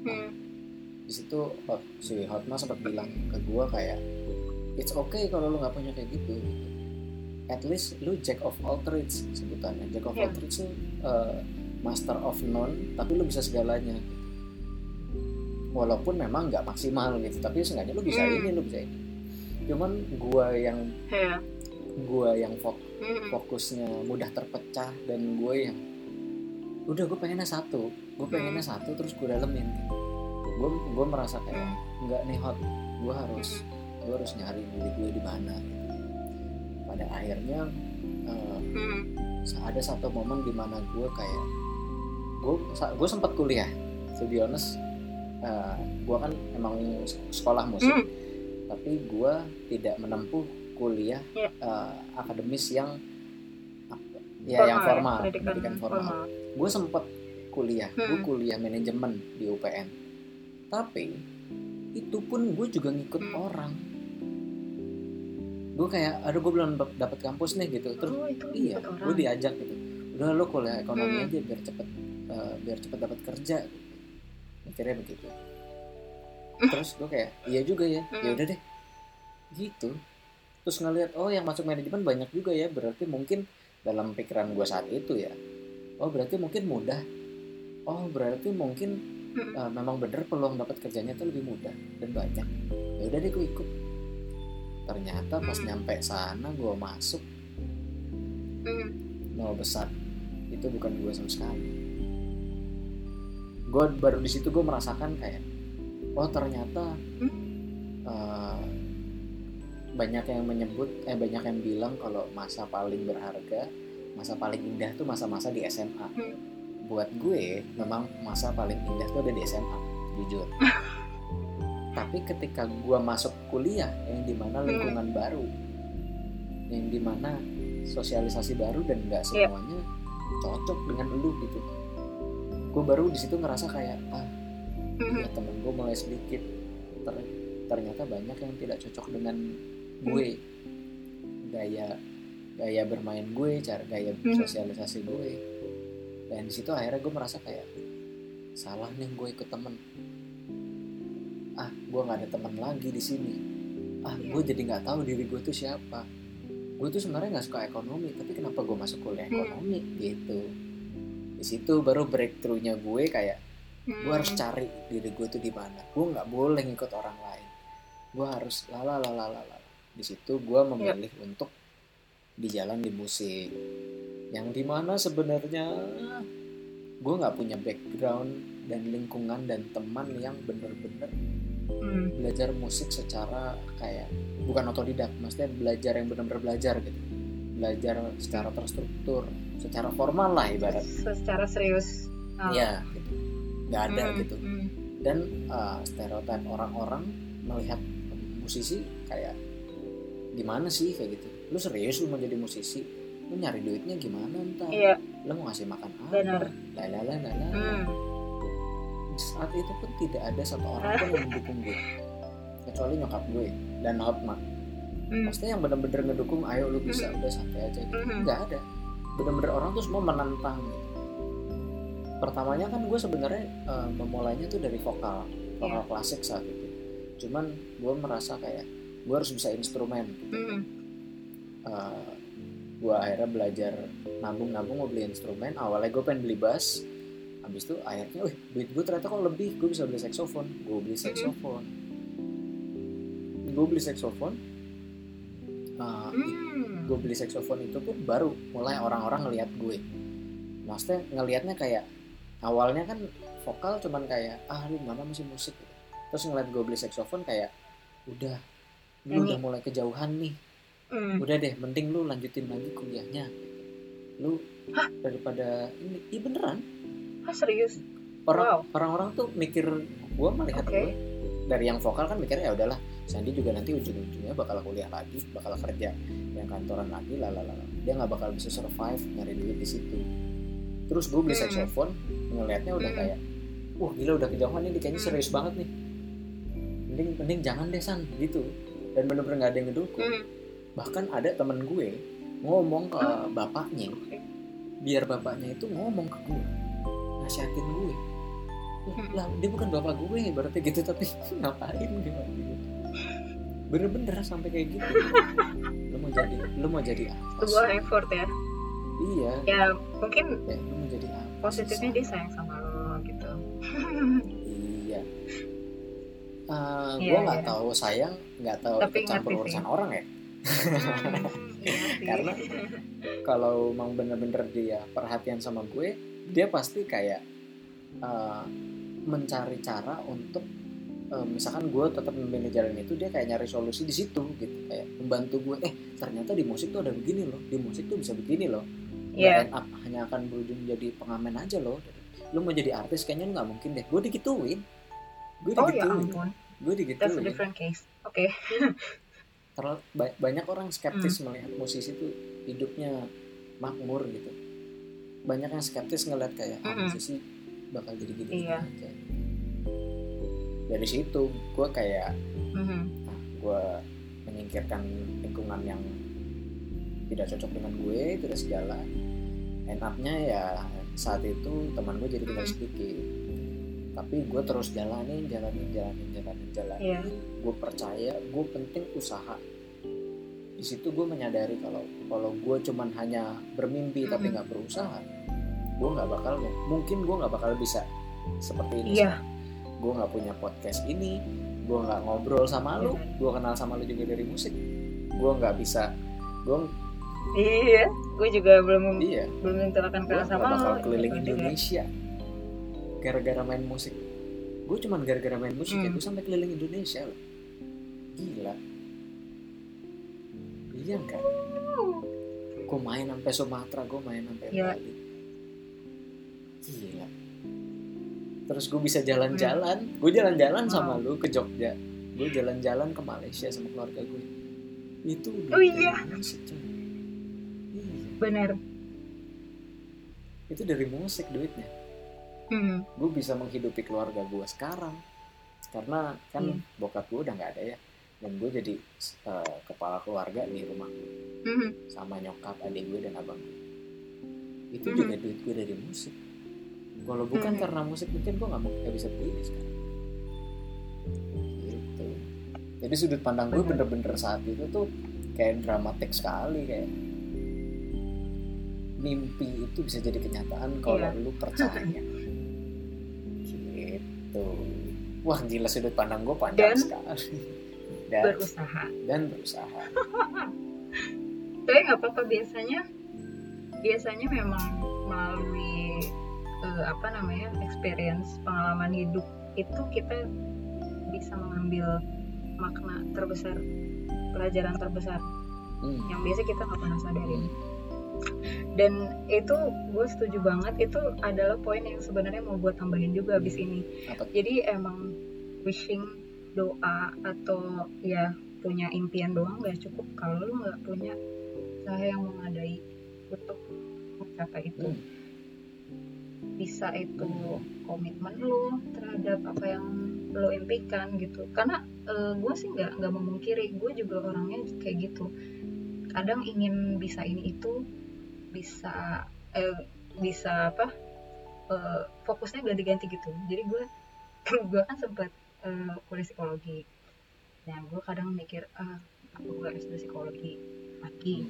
Hmm. Di situ Hot, si Hotma sempat bilang ke gue kayak it's okay kalau lu nggak punya kayak gitu at least lu jack of all trades sebutannya jack of all Iya. trades tuh uh, master of none tapi lu bisa segalanya gitu. walaupun memang nggak maksimal gitu tapi seenggaknya lu bisa Hmm. ini lu bisa ini cuman gua yang Ya. gua yang fok- Hmm. fokusnya mudah terpecah dan gue yang udah gue pengennya satu gue pengennya Hmm. satu terus gue dalemin gitu gue gue merasa kayak nggak nih hot gue harus gue harus nyari diri gue di mana gitu. pada akhirnya Hmm. ada satu momen di mana gue kayak gue gue sempat kuliah to be honest eh, gue kan emang sekolah musik Hmm. tapi gue tidak menempuh kuliah eh, akademis yang apa- ya yang formal pendidikan, formal, formal. gue sempet kuliah gue Hmm. kuliah manajemen di UPN tapi itu pun gue juga ngikut Hmm. orang. Gue kayak aduh gue belum dap- dapet kampus nih gitu. Terus oh itu iya gue diajak gitu. Udah lo kuliah ekonomi Hmm. aja biar cepet eh, biar cepet dapat kerja. Mikirnya begitu. Terus gue kayak iya juga ya. Hmm. ya udah deh. Gitu. Terus ngeliat oh yang masuk manajemen banyak juga ya berarti mungkin dalam pikiran gue saat itu ya oh berarti mungkin mudah. Oh berarti mungkin Hmm. eh, memang bener peluang dapat kerjanya tuh lebih mudah dan banyak ya udah deh gue ikut ternyata pas Hmm. nyampe sana gue masuk Hmm. nol besar itu bukan gue sama sekali gue baru di situ gue merasakan kayak oh ternyata eh, banyak yang menyebut eh banyak yang bilang kalau masa paling berharga masa paling indah tuh masa-masa di SMA Hmm. Buat gue memang masa paling indah tuh ada di SMA jujur [LAUGHS] tapi ketika gue masuk kuliah yang di mana lingkungan baru yang di mana sosialisasi baru dan nggak Iya. semuanya cocok dengan lu gitu gue baru di situ ngerasa kayak ah Hmm. ya temen gue mulai sedikit Ter- ternyata banyak yang tidak cocok dengan gue gaya gaya bermain gue cara gaya Hmm. sosialisasi gue dan di situ akhirnya gue merasa kayak salah nih gue ikut temen. Ah gue nggak ada teman lagi di sini. Ah Iya. gue jadi nggak tahu diri gue tuh siapa. Gue tuh sebenarnya nggak suka ekonomi tapi kenapa gue masuk kuliah Hmm. ekonomi? Gitu. Di situ baru breakthroughnya gue kayak Hmm. gue harus cari diri gue tuh di mana. Gue nggak boleh ngikut orang lain. Gue harus lala lala lala di situ gue memilih untuk di jalan di musik yang di mana sebenarnya gue nggak punya background dan lingkungan dan teman yang bener-bener Hmm. belajar musik secara kayak bukan otodidak maksudnya belajar yang bener-bener belajar gitu belajar secara terstruktur secara formal lah ibarat secara serius Ah. Iya, gitu. nggak ada Hmm, gitu hmm. dan uh, stereotip orang-orang melihat musisi kayak gimana sih kayak gitu lu serius lu mau jadi musisi lu nyari duitnya gimana ntar iya lu mau ngasih makan apa Benar. lalala lalala Hmm. saat itu pun tidak ada satu orang pun yang mendukung gue kecuali nyokap gue dan Hotma Hmm. maksudnya yang bener-bener ngedukung ayo lu bisa udah santai aja gitu Hmm. nggak ada bener-bener orang tuh semua menentang gitu. pertamanya kan gue sebenarnya eh, memulainya tuh dari vokal vokal Iya. klasik saat itu cuman gue merasa kayak gue harus bisa instrumen Hmm. Eh, gue akhirnya belajar nabung-nabung mau beli instrumen. Awalnya gue pengen beli bass habis itu akhirnya wih duit gue ternyata kok lebih gue bisa beli saxophone. Gue beli saxophone. Gue beli saxophone Eh, Hmm. gue beli saxophone itu pun baru mulai orang-orang ngelihat gue. Maksudnya ngelihatnya kayak awalnya kan vokal cuman kayak ah lu mana masih musik? Gitu. terus ngeliat gue beli saxophone kayak udah lu udah mulai kejauhan nih Hmm. udah deh mending lu lanjutin lagi kuliahnya lu daripada ini iya beneran Ah, serius orang Wow. orang-orang tuh mikir gue melihat Oke. gue dari yang vokal kan mikirnya ya udahlah Sandy juga nanti ujung-ujungnya bakal kuliah lagi bakal kerja yang kantoran lagi lalala dia nggak bakal bisa survive nyari duit di situ terus gue beli Hmm. saxophone ngelihatnya udah Hmm. kayak wah gila udah kejauhan ini kayaknya serius banget nih mending mending jangan deh san gitu dan bener-bener nggak ada yang ngedukung Hmm. Bahkan ada temen gue ngomong ke bapaknya. Biar bapaknya itu ngomong ke gue. Nasihatin gue. Lah, Hmm. lah dia bukan bapak gue berarti gitu tapi [LAUGHS] ngapain gimana gitu? Bener-bener sampai kayak gitu. Lu mau jadi lu mau jadi apa sebuah effort ya? Iya. Ya mungkin ya, lu mau jadi apa positifnya dia sayang sama lo gitu. Iya. Eh, Iya, gue nggak iya. tahu sayang nggak tahu Tapi campur sih. urusan orang ya. Karena kalau emang bener-bener dia perhatian sama gue dia pasti kayak eh, mencari cara untuk eh, misalkan gue tetap memilih jalan itu dia kayak nyari solusi di situ gitu. Kayak membantu gue eh ternyata di musik tuh ada begini loh di musik tuh bisa begini loh. Iya. end up hanya akan berujung jadi pengamen aja loh lu mau jadi artis kayaknya nggak mungkin deh. Gue digituin. Gue oh ya digituin. ampun. Gue that's a digituin different case. Oke [LAUGHS] Terlalu ba- banyak orang skeptis Hmm. melihat musisi itu hidupnya makmur gitu banyak yang skeptis ngeliat kayak ah, Mm-mm. musisi bakal jadi Iya. aja dari situ gue kayak ah, gue menyingkirkan lingkungan yang tidak cocok dengan gue tidak sejalan end up-nya ya saat itu teman gue jadi tinggal Mm. sedikit tapi gue terus jalanin jalanin jalanin jalanin jalanin Iya. gue percaya gue penting usaha di situ gue menyadari kalau kalau gue cuman hanya bermimpi tapi Mm-mm. nggak berusaha gue nggak bakal mungkin gue nggak bakal bisa seperti ini Iya. gue nggak punya podcast ini gue nggak ngobrol sama lu Iya. gue kenal sama lu juga dari musik gue nggak bisa gue iya gue juga belum iya belum tentu akan gue kenal sama bakal keliling gitu juga. Gara-gara main musik. Gue cuman gara-gara main musik ya Hmm. gue sampai keliling Indonesia loh. Gila. Iya kan? Gue main sampai Sumatera gue main sampai Gila. Bali. Gila. Terus gue bisa jalan-jalan. Gue jalan-jalan sama Wow. lu ke Jogja. Gue jalan-jalan ke Malaysia sama keluarga gue itu duit Oh iya. musik iya. Benar itu dari musik duitnya Hmm. gue bisa menghidupi keluarga gue sekarang karena kan Iya. bokap gue udah nggak ada ya dan gue jadi eh, kepala keluarga di rumah Mhm. sama nyokap adik gue dan abang gue itu Mhm. juga duit gue dari musik kalau bukan Mhm. karena musik mungkin gue nggak nggak bisa beli ini sekarang gitu jadi sudut pandang gue bener-bener saat itu tuh kayak dramatik sekali kayak mimpi itu bisa jadi kenyataan kalau Iya. lu percaya gitu. Wah gila sudut pandang gue panjang Dan sekali. [LAUGHS] Dan berusaha. Dan berusaha. [LAUGHS] Tapi nggak apa-apa biasanya biasanya memang melalui eh, apa namanya experience pengalaman hidup itu kita bisa mengambil makna terbesar pelajaran terbesar Hmm. yang biasa kita nggak pernah sadarin dan itu gue setuju banget itu adalah poin yang sebenarnya mau gue tambahin juga abis ini. Apa? Jadi emang wishing doa atau ya punya impian doang nggak cukup kalau lu nggak punya usaha yang memadai untuk mencapai itu. Hmm. bisa itu komitmen lu terhadap apa yang lo impikan gitu. Karena gue sih nggak nggak memungkiri gue juga orangnya kayak gitu. Kadang ingin bisa ini itu bisa eh, bisa apa eh, fokusnya ganti-ganti gitu. Jadi gue [LAUGHS] gue kan sempat eh, kuliah psikologi. Nah gue kadang mikir ah apa gue S2 psikologi lagi.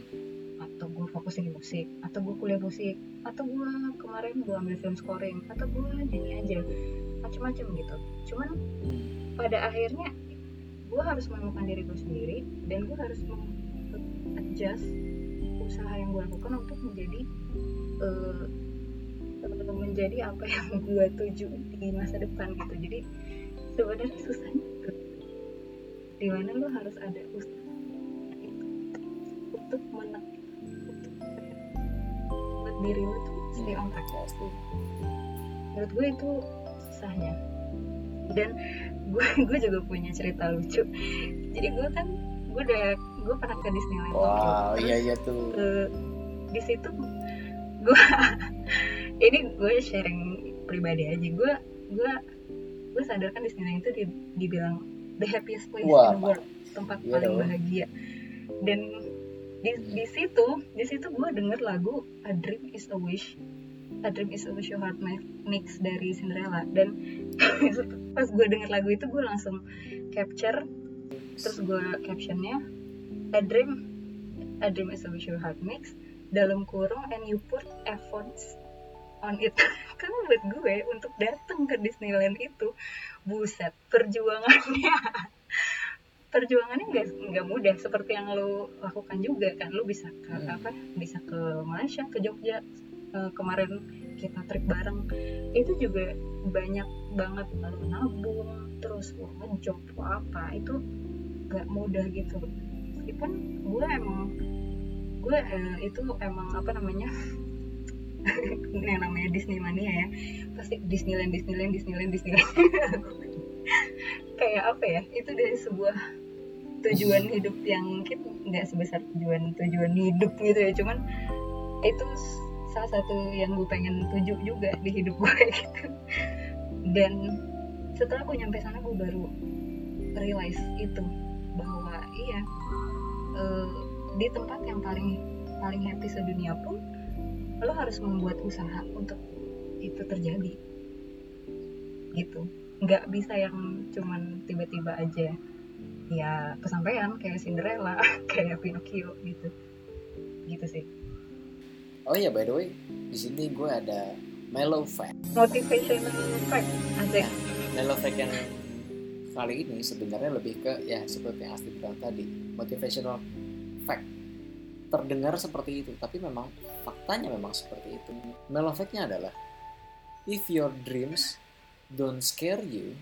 Atau gue fokus di musik atau gue kuliah musik atau gue kemarin gue ambil film scoring atau gue nyanyi aja. Macam-macam gitu. Cuman pada akhirnya gue harus menemukan diri gue sendiri dan gue harus adjust usaha yang gue lakukan untuk menjadi eh, menjadi apa yang [LAUGHS] gue tuju di masa depan gitu. Jadi sebenarnya susahnya itu di mana lo harus ada usaha itu untuk menek untuk buat diri lo tuh stay on track. Ya, setuju. menurut gue itu susahnya. Dan gue [LAUGHS] gue juga punya cerita lucu. Jadi gue kan gue udah gue pernah ke Disneyland wow Tokyo. iya iya tuh. Eh, di situ gue [LAUGHS] ini gue sharing pribadi aja. Gue gue gue sadar kan Disneyland itu di- dibilang the happiest place Wah, in the world tempat Iya paling dong. bahagia. Dan di di situ di situ gue denger lagu A Dream Is a Wish. A Dream Is a Wish Your Heart Mi- Mix dari Cinderella. Dan [LAUGHS] pas gue denger lagu itu gue langsung capture terus gue captionnya A Dream A Dream Is a Wish Your Heart Mix dalam kurung and you put efforts on it. [LAUGHS] Karena buat gue untuk datang ke Disneyland itu buset perjuangannya. [LAUGHS] Perjuangannya nggak nggak mudah seperti yang lo lakukan juga kan. Lo bisa ke Hmm. apa bisa ke Malaysia ke Jogja Eh, kemarin kita trip bareng. Itu juga banyak banget lo nabung terus lo ngejob apa itu nggak mudah gitu meskipun gue emang gue eh, itu emang apa namanya? [LAUGHS] Yang namanya Disney mania ya. Pasti Disneyland Disneyland Disneyland Disneyland. [LAUGHS] Kayak apa ya? Itu dari sebuah tujuan hidup yang mungkin nggak sebesar tujuan tujuan hidup gitu ya. Cuman itu salah satu yang gue pengen tuju juga di hidup gue [LAUGHS] gitu. Dan setelah gue nyampe sana gue baru realize itu bahwa iya eh, di tempat yang paling paling happy sedunia pun lo harus membuat usaha untuk itu terjadi. Gitu. Nggak bisa yang cuman tiba-tiba aja. Ya kesampaian kayak Cinderella [LAUGHS] kayak Pinocchio gitu. Gitu sih. Oh iya by the way di sini gue ada mellow fact. Motivational fact asik mellow fact yang kali ini sebenarnya lebih ke ya seperti yang Asti bilang tadi motivational fact. Terdengar seperti itu tapi memang faktanya memang seperti itu. Mellow fact-nya adalah if your dreams don't scare you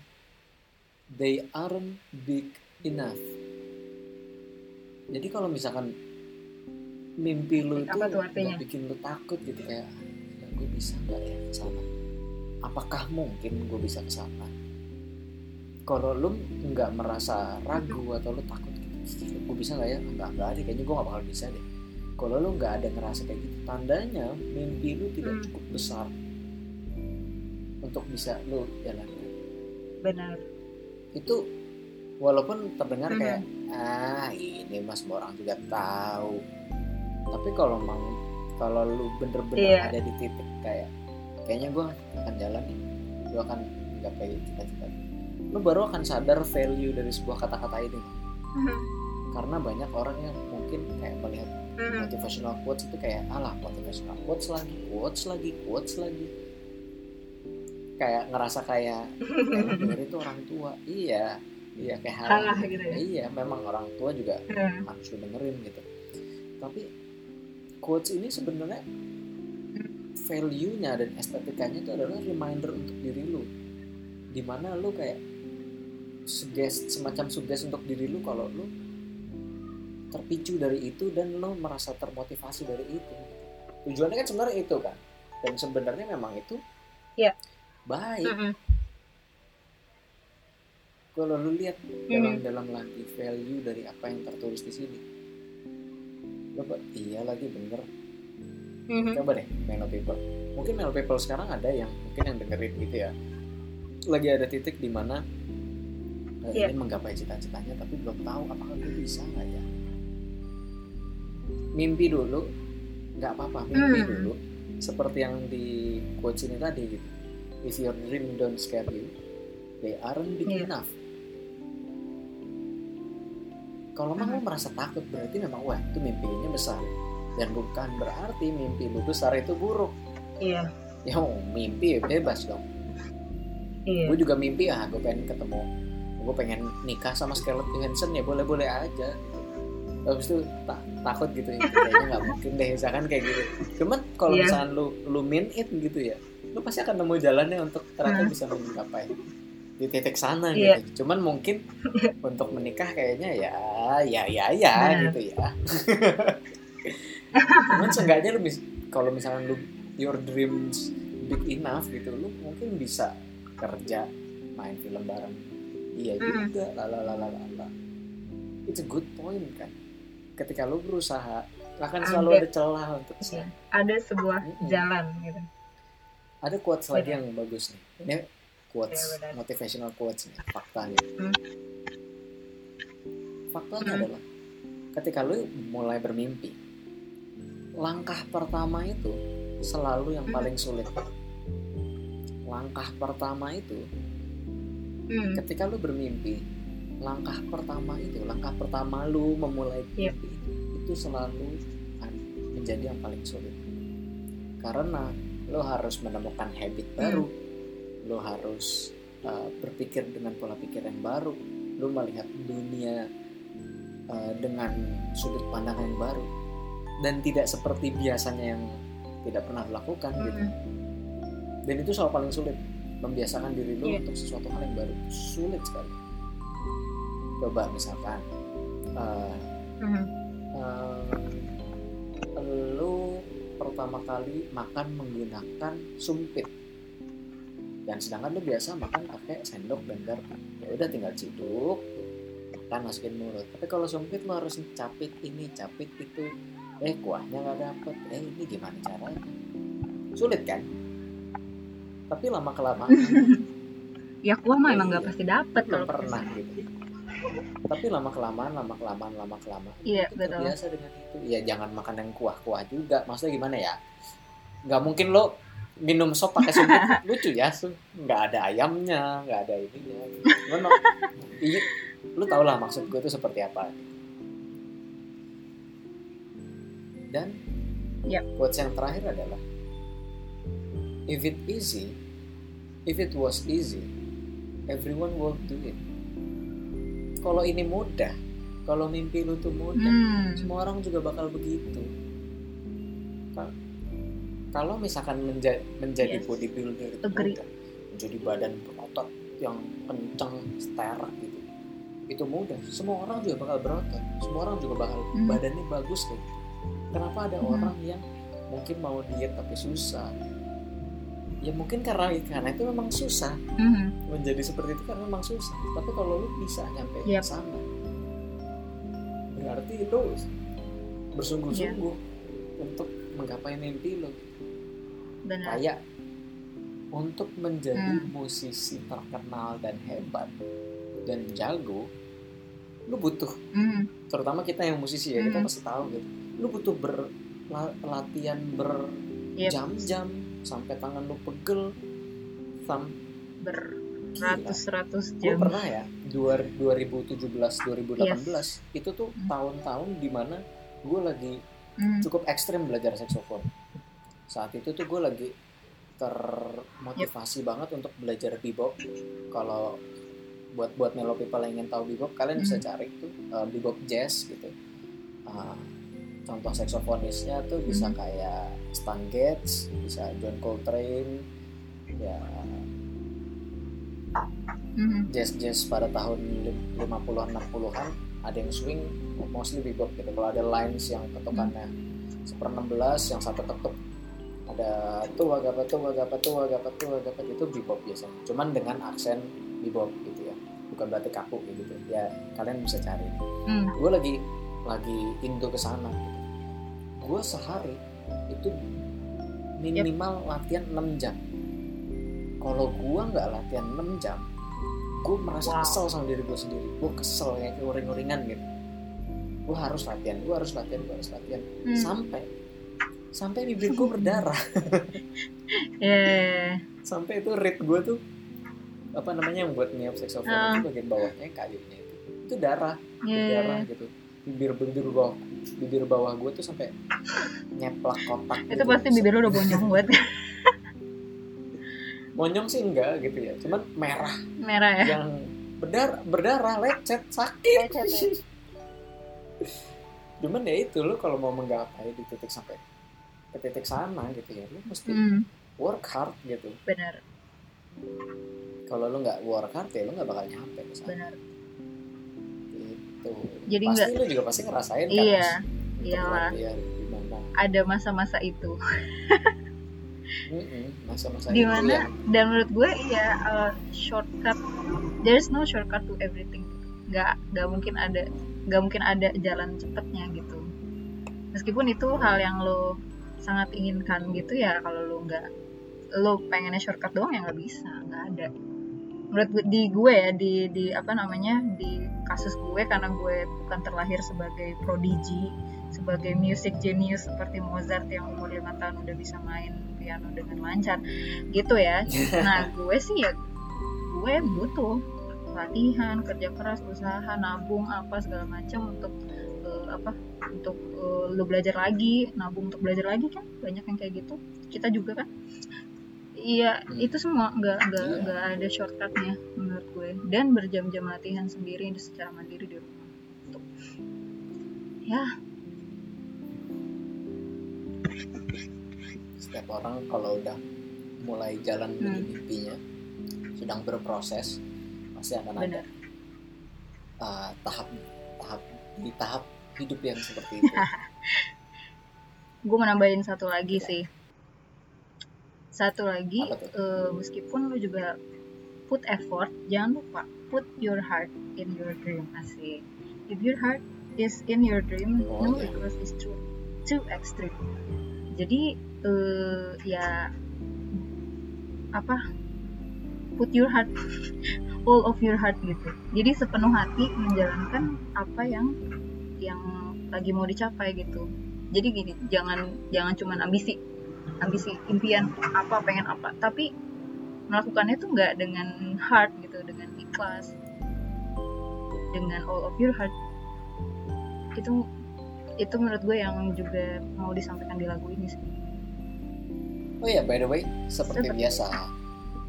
they aren't big enough. Jadi kalau misalkan mimpi lu itu nggak bikin lu takut gitu kayak "Ya, gue bisa nggak ya ke sana? Apakah mungkin gue bisa ke sana kalau lu nggak merasa ragu atau lu takut gitu gue bisa nggak ya nggak nggak deh kayaknya gue nggak bakal bisa deh kalau lu nggak ada ngerasa kayak gitu tandanya mimpi lu tidak Hmm. cukup besar untuk bisa lu jalankan benar itu walaupun terdengar Mhm. kayak ah ini mas orang juga tahu tapi kalau mau kalau lu bener-bener Iya. ada di titik kayak kayaknya gue akan jalan nih gue akan gapai cita-cita lu baru akan sadar value dari sebuah kata-kata ini. Karena banyak orang yang mungkin kayak melihat motivational quotes itu kayak alah motivational quotes lagi quotes lagi quotes lagi. Kayak ngerasa kayak kayak itu orang tua. Iya iya kayak hal Halah gitu ya. iya memang orang tua juga Hmm. harus dengerin gitu. Tapi quotes ini sebenarnya value-nya dan estetikanya itu adalah reminder untuk diri lu. Di mana lu kayak suggest semacam suggest untuk diri lu kalau lu terpicu dari itu dan lu merasa termotivasi dari itu. Tujuannya kan sebenarnya itu kan dan sebenarnya memang itu Iya. baik. Mm-mm. kalau lu lihat dalam dalam lagi value dari apa yang tertulis di sini. Kok iya lagi bener. Mhm. coba deh Melo People. Mungkin Melo People sekarang ada yang mungkin yang dengerin gitu ya. Lagi ada titik di mana eh, Iya. ini menggapai cita-citanya tapi belum tahu apakah gue bisa nggak ya mimpi dulu nggak apa-apa mimpi Hmm. dulu seperti yang di quotes ini tadi gitu if your dream don't scare you they aren't big Iya. enough kalau memang Hmm. lo merasa takut berarti memang wah itu mimpinya besar dan bukan berarti mimpi lu besar itu buruk iya ya oh, mimpi ya bebas dong iya gue juga mimpi ah gue pengen ketemu gue pengen nikah sama Scarlett Johansson ya boleh boleh aja gitu. habis itu ta- takut gitu ya kayaknya nggak mungkin deh misalkan kayak gitu cuman kalau Iya. misalkan lu lu mean it gitu ya lu pasti akan nemu jalannya untuk ternyata Hmm. bisa mencapai di titik sana Iya. gitu cuman mungkin [LAUGHS] untuk menikah kayaknya ya ya ya ya Benar. gitu ya [LAUGHS] cuman seenggaknya lu kalau misalkan lu your dreams big enough gitu lu mungkin bisa kerja main film bareng iya Mm. juga lalalala it's a good point kan ketika lu berusaha akan selalu ada celah untuk Iya. ke sana. ada sebuah Mm-mm. jalan gitu ada quotes lagi Benar. yang bagus nih ini quotes Iya, benar. motivational quotes nih faktanya Hmm. faktanya Hmm. adalah ketika lu mulai bermimpi langkah pertama itu selalu yang Hmm. paling sulit langkah pertama itu Hmm. ketika lu bermimpi langkah pertama itu langkah pertama lu memulai Iya. mimpi itu, itu selalu menjadi yang paling sulit karena lu harus menemukan habit Hmm. baru lu harus uh, berpikir dengan pola pikir yang baru lu melihat dunia uh, dengan sudut pandang yang baru dan tidak seperti biasanya yang tidak pernah dilakukan gitu Hmm. dan itu soal paling sulit membiasakan diri lu Iya. untuk sesuatu hal yang baru. Sulit sekali. Coba misalkan uh, Hmm. uh, lu pertama kali makan menggunakan sumpit. Dan sedangkan lu biasa makan pakai sendok dan garpu ya udah tinggal ciduk makan masukin mulut. Tapi kalau sumpit lu harus capit ini capit itu. Eh kuahnya nggak dapet. Eh ini gimana caranya? Sulit kan tapi lama kelamaan [LAUGHS] ya kuah mah emang nggak Iya. pasti dapet kalau pernah gitu. Tapi lama kelamaan lama kelamaan lama kelamaan Iya, betul. terbiasa dengan itu. Ya jangan makan yang kuah kuah juga. Maksudnya gimana ya? Nggak mungkin lo minum sop pakai sumpit. [LAUGHS] Lucu ya nggak ada ayamnya nggak ada ininya. Cuman lo- iya lu tau lah maksud gue itu seperti apa. Dan Yap. quotes yang terakhir adalah if it easy if it was easy everyone will do it kalau ini mudah kalau mimpi lu tuh mudah Hmm. semua orang juga bakal begitu Ka- kalau misalkan menja- menjadi Yes. bodybuilder itu Agree. mudah menjadi badan berotot yang kencang sterek gitu itu mudah semua orang juga bakal berotot semua orang juga bakal Hmm. badannya bagus kayak gitu kenapa ada Hmm. orang yang mungkin mau diet tapi susah ya mungkin karena karena itu memang susah Hmm. menjadi seperti itu karena memang susah tapi kalau lu bisa nyampe ke sana berarti lu bersungguh-sungguh Iya. untuk menggapai mimpi lu benar kayak untuk menjadi Hmm. musisi terkenal dan hebat dan jago lu butuh Hmm. terutama kita yang musisi ya kita Hmm. pasti tahu gitu lu butuh ber la- latihan Yep. berjam-jam sampai tangan lu pegel sam. Beratus-ratus gue jam. Pernah ya? Dua- 2017 2018 itu tuh Hmm. tahun-tahun di mana gue lagi Hmm. cukup ekstrim belajar saksofon saat itu tuh gue lagi termotivasi banget untuk belajar bebop. Kalau buat buat melo people yang ingin tahu bebop kalian bisa Hmm. cari tuh uh, bebop jazz gitu. Uh, contoh saksofonisnya tuh bisa Hmm. kayak Stan Getz bisa John Coltrane ya Hmm. jazz-jazz pada tahun lim- 50-an 60-an ada yang swing mostly bebop gitu kalau ada lines yang ketukannya seper 16 yang satu ketuk ada tuh agak tuh agak tuh agak tuh agak itu bebop biasanya cuman dengan aksen bebop gitu ya bukan berarti kaku gitu ya kalian bisa cari Hmm. gue lagi lagi indo ke sana gitu. Gue sehari itu minimal latihan 6 jam kalau gue nggak latihan 6 jam gue merasa Wow. kesel sama diri gue sendiri gue kesel kayak uring-uringan gitu gue harus latihan gue harus latihan gue harus latihan Hmm. sampai sampai bibir gue berdarah [LAUGHS] Ya. sampai itu rate gue tuh apa namanya yang buat niup saxophone Ah. itu bagian bawahnya kayunya itu itu darah Ya. berdarah gitu bibir bibir bawah bibir bawah gue tuh sampai nyeplak kotak Itu gitu. pasti bibir lu udah bonyong buat monyong [LAUGHS] sih enggak gitu ya cuman merah merah ya. yang berdarah berdarah lecet sakit Lecet, ya. [LAUGHS] cuman ya itu lo kalau mau menggapai di titik sampai ke titik sana gitu ya lo mesti Hmm. work hard gitu Benar, kalau lo nggak work hard ya lo nggak bakal nyampe ke sana benar. Gitu Jadi pasti lo juga pasti ngerasain kan Iya, iyalah. Ada masa-masa itu. Masa-masa Di mana dan menurut gue ya uh, shortcut there's no shortcut to everything. Gak gak mungkin ada nggak mungkin ada jalan cepetnya gitu meskipun itu hal yang lo sangat inginkan gitu ya kalau lo nggak lo pengennya shortcut doang ya nggak bisa nggak ada menurut di gue ya di di apa namanya di kasus gue karena gue bukan terlahir sebagai prodigy sebagai music genius seperti Mozart yang umur lima tahun udah bisa main piano dengan lancar gitu ya. [LAUGHS] Nah gue sih ya gue butuh latihan kerja keras usaha nabung apa segala macam untuk eh, apa untuk eh, lo belajar lagi nabung untuk belajar lagi kan banyak yang kayak gitu. Kita juga kan iya Hmm. itu semua nggak nggak Iya. nggak ada shortcutnya menurut gue dan berjam-jam latihan sendiri secara mandiri di rumah Tuh. ya setiap orang kalau udah mulai jalan Hmm. menuju mimpinya sedang berproses pasti akan ada benar uh, tahap tahap di tahap hidup yang seperti itu [LAUGHS] gue mau nambahin satu lagi Ya. sih satu lagi eh, meskipun lu juga put effort jangan lupa put your heart in your dream asik. If your heart is in your dream Oh, no iya. request is too too extreme. Jadi eh, ya apa put your heart [LAUGHS] all of your heart gitu. Jadi sepenuh hati menjalankan apa yang yang lagi mau dicapai gitu. Jadi gini jangan jangan cuman ambisi ambisi impian apa pengen apa. Tapi melakukannya tuh nggak dengan heart gitu dengan ikhlas. Dengan all of your heart. Itu itu menurut gue yang juga mau disampaikan di lagu ini sih. Oh ya by the way seperti Seperti- biasa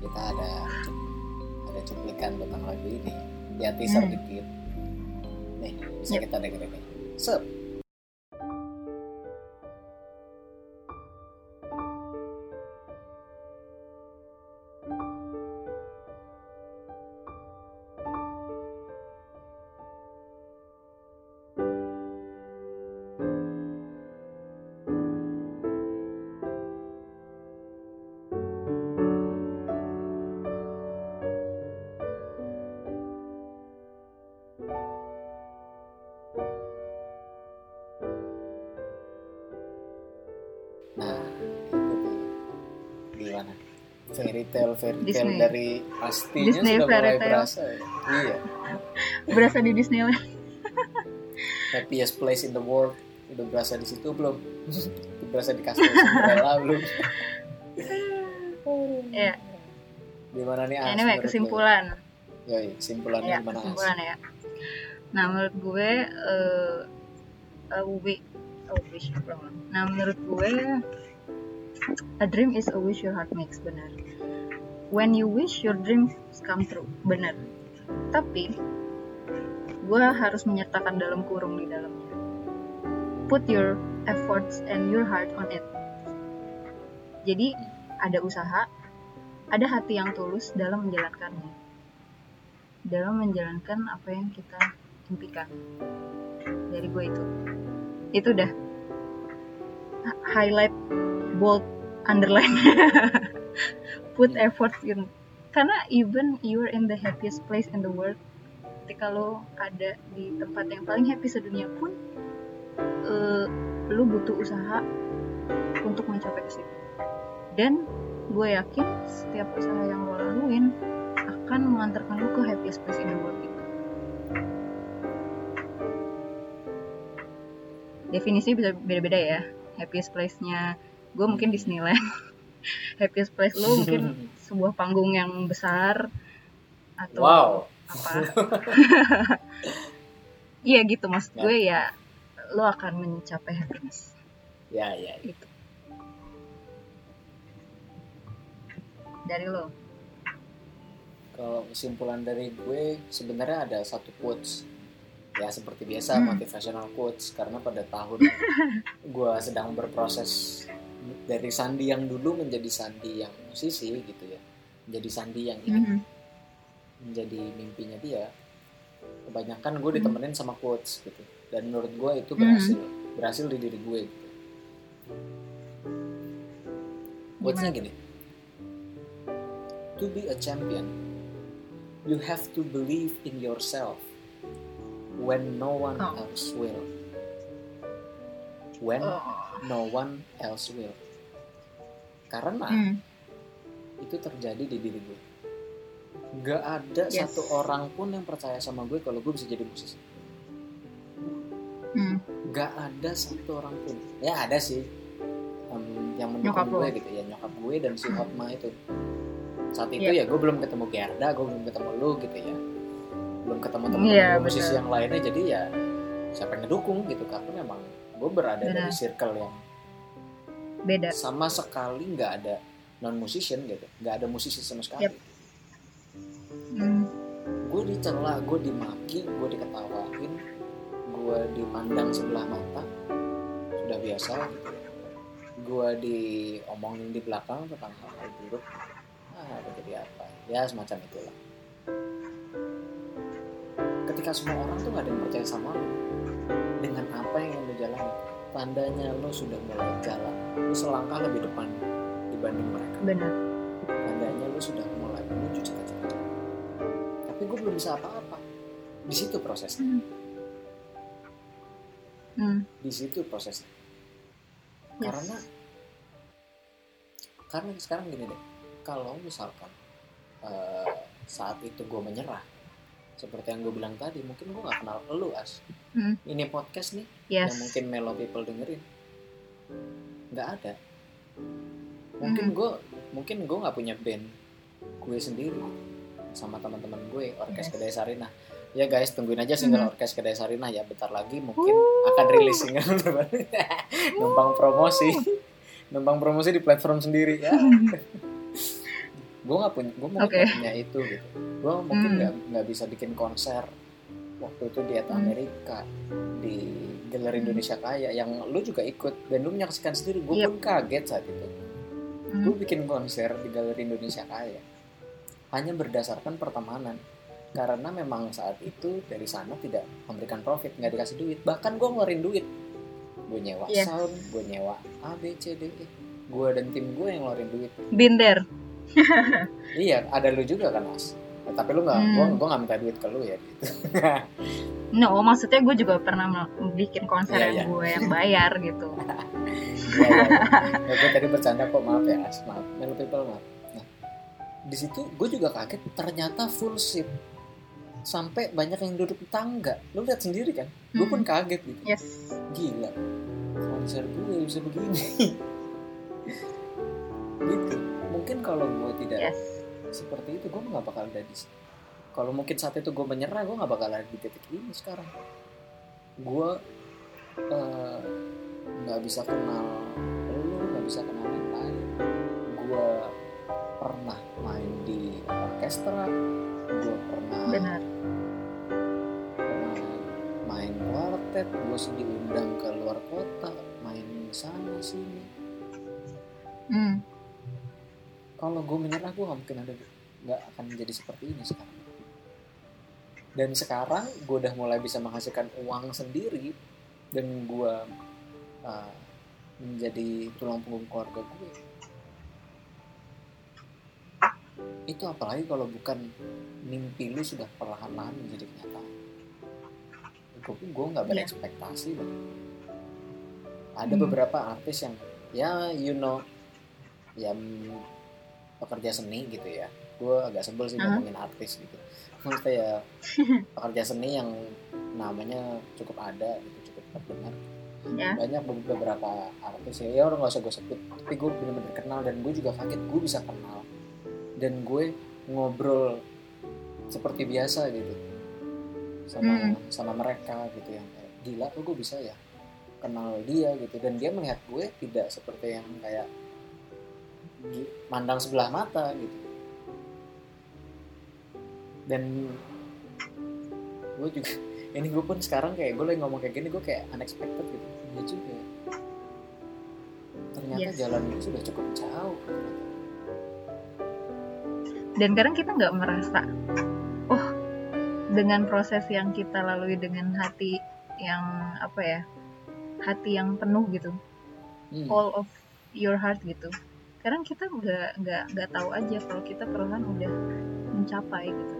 kita ada ada cuplikan tentang lagu ini. Ya teaser Hmm. dikit. Nih bisa Yep. kita dengerin nih. Sep tale fairy tale Disney. dari pastinya Disney sudah mulai tale. berasa ya. iya. [LAUGHS] Berasa di Disneyland happiest place in the world. Udah berasa di situ belum? Udah berasa di kastil Cinderella belum? [LAUGHS] Ya gimana nih As, anyway kesimpulan. Yoi, kesimpulannya ya gimana As? kesimpulan ya. Nah menurut gue eh a wi- a wish nah menurut gue a dream is a wish your heart makes benar when you wish your dreams come true. Benar. Tapi gue harus menyertakan dalam kurung di dalamnya. Put your efforts and your heart on it. Jadi ada usaha ada hati yang tulus dalam menjalankannya. Dalam menjalankan apa yang kita impikan. Dari gue itu. Itu udah highlight bold underline [LAUGHS] put effort in. Karena even you're in the happiest place in the world ketika lo ada di tempat yang paling happy sedunia pun eh, lo butuh usaha untuk mencapai ke situ. Dan gue yakin setiap usaha yang lo laluin akan mengantarkan lo ke happiest place in the world itu definisi bisa beda-beda ya. Happiest place-nya gue mungkin Disneyland [LAUGHS] happiest place lo mungkin [LAUGHS] sebuah panggung yang besar atau wow apa [LAUGHS] iya gitu maksud Ya. gue ya lo akan mencapai happiness ya ya ya. gitu dari lo kalau kesimpulan dari gue sebenarnya ada satu quotes ya seperti biasa Hmm. motivational quotes karena pada tahun [LAUGHS] gue sedang berproses dari Sandi yang dulu menjadi Sandi yang musisi gitu ya menjadi Sandi yang ingin Mhm. menjadi mimpinya dia kebanyakan gue Hmm. ditemenin sama quotes gitu dan menurut gue itu Mhm. berhasil berhasil di diri gue gitu quotesnya gini to be a champion you have to believe in yourself when no one Oh. else will when Oh. No one else will karena Hmm. itu terjadi di diri gue nggak ada Yes. satu orang pun yang percaya sama gue kalau gue bisa jadi musisi Hmm. nggak ada satu orang pun ya ada sih em, yang mendukung lo. gue gitu ya nyokap gue dan si Hotma itu saat itu Iya. ya gue belum ketemu Gerda gue belum ketemu lu gitu ya belum ketemu Iya, gue musisi betul. yang lainnya jadi ya siapa yang ngedukung gitu karena memang gue berada Benar. dari circle yang beda. sama sekali nggak ada non musician gitu. Nggak ada musisi sama sekali. Yep. Hmm. gue dicela gue dimaki gue diketawain gue dipandang sebelah mata. Sudah biasa gitu. Gue diomongin di belakang tentang hal-hal buruk. Ah jadi apa? Ya semacam itulah. Ketika semua orang tuh gak ada yang percaya sama lo dengan apa yang jalani tandanya lo sudah mulai jalan lo selangkah lebih depan dibanding mereka. Benar. Tandanya lu sudah mulai menuju cita-cita. Tapi gue belum bisa apa-apa. Di situ prosesnya. Hmm. Hmm. di situ prosesnya. Yes. karena karena sekarang gini deh. Kalau misalkan eh, saat itu gue menyerah seperti yang gue bilang tadi mungkin gue nggak kenal lu as. Hmm. ini podcast nih yes. yang mungkin Melo people dengerin. Nggak ada. Mungkin Mhm. gue mungkin gue nggak punya band gue sendiri sama teman-teman gue orkes Yes. kedai Sarina ya guys tungguin aja single Mhm. orkes kedai Sarina ya bentar lagi mungkin akan rilis single [LAUGHS] numpang promosi. Numpang promosi di platform sendiri ya [LAUGHS] gue nggak punya gue mungkin nggak punya itu gitu gue mungkin Hmm. nggak nggak bisa bikin konser waktu itu di Eta Hmm. Amerika di Galeri Hmm. Indonesia Kaya yang lu juga ikut dan lu menyaksikan sendiri gue Yep. pun kaget saat itu Hmm. gue bikin konser di Galeri Indonesia Kaya hanya berdasarkan pertemanan karena memang saat itu dari sana tidak memberikan profit nggak dikasih duit bahkan gue ngeluarin duit gue nyewa Yes. sound gue nyewa A B C D E gue dan tim gue yang ngeluarin duit binder [LAUGHS] iya ada lu juga kan mas. Ya, tapi lu nggak Hmm. gue gue nggak minta duit ke lu ya gitu. [LAUGHS] No maksudnya gue juga pernah bikin konser Iya, yang iya. gue yang bayar gitu. [LAUGHS] Ya, ya, ya. gue tadi bercanda kok maaf ya As maaf Melo people maaf. Nah di situ gue juga kaget ternyata full shift sampai banyak yang duduk di tangga. Lu lihat sendiri kan? Gue pun Hmm. kaget gitu. Yes. Gila. Konser gue bisa begini. Gitu mungkin kalau gue tidak yes seperti itu gue nggak bakal ada di sini. kalau mungkin saat itu gue menyerah gue nggak bakal ada di titik ini sekarang gue eh, nggak bisa kenal lu nggak bisa kenal yang lain gue pernah main di orkestra gue pernah benar pernah main kuartet gue sih diundang ke luar kota main sana sini hmm. Kalau gue menyerah gue nggak mungkin ada nggak akan menjadi seperti ini sekarang dan sekarang gue udah mulai bisa menghasilkan uang sendiri dan gue uh, menjadi tulang punggung keluarga gue itu apalagi kalau bukan mimpi lu sudah perlahan-lahan menjadi kenyataan gue gue nggak Iya. berekspektasi loh ada Hmm. beberapa artis yang ya you know ya pekerja seni gitu ya. Gue agak sebel sih Hah? ngomongin artis gitu. Maksudnya ya [LAUGHS] pekerja seni yang namanya cukup ada gitu cukup terdengar. Ya. Banyak be- beberapa artis ya. Ya orang nggak usah gue sebut. Tapi gue bener-bener kenal dan gue juga kaget gue bisa kenal. Dan gue ngobrol seperti biasa gitu. Sama Hmm. sama mereka gitu yang kayak gila kok gue bisa ya kenal dia gitu? Dan dia melihat gue tidak seperti yang kayak mandang sebelah mata gitu. Dan gue juga [LAUGHS] ini gue pun sekarang kayak gue lagi ngomong kayak gini gue kayak unexpected gitu. Ya juga. Ternyata Yes. jalan itu sudah cukup jauh. Dan kadang kita nggak merasa oh dengan proses yang kita lalui dengan hati yang apa ya hati yang penuh gitu. Hmm. all of your heart gitu kadang kita nggak nggak nggak tahu aja kalau kita perlahan udah mencapai gitu.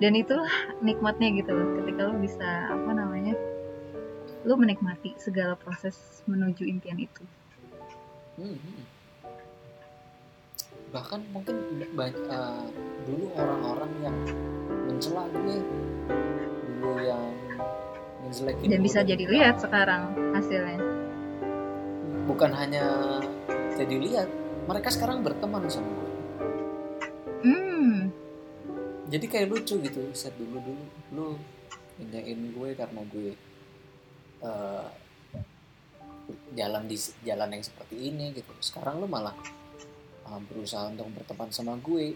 Dan itulah nikmatnya gitu loh ketika lo bisa apa namanya lo menikmati segala proses menuju impian itu. Hmm, hmm. bahkan mungkin banyak dulu orang-orang yang mencela gue dulu yang menjelekin dan bisa jadi lihat sekarang hasilnya. Bukan hanya jadi lihat mereka sekarang berteman sama gue hmm. Jadi kayak lucu gitu set dulu dulu. Lu ngejain gue karena gue eh, jalan di jalan yang seperti ini gitu. Sekarang lu malah uh, berusaha untuk berteman sama gue.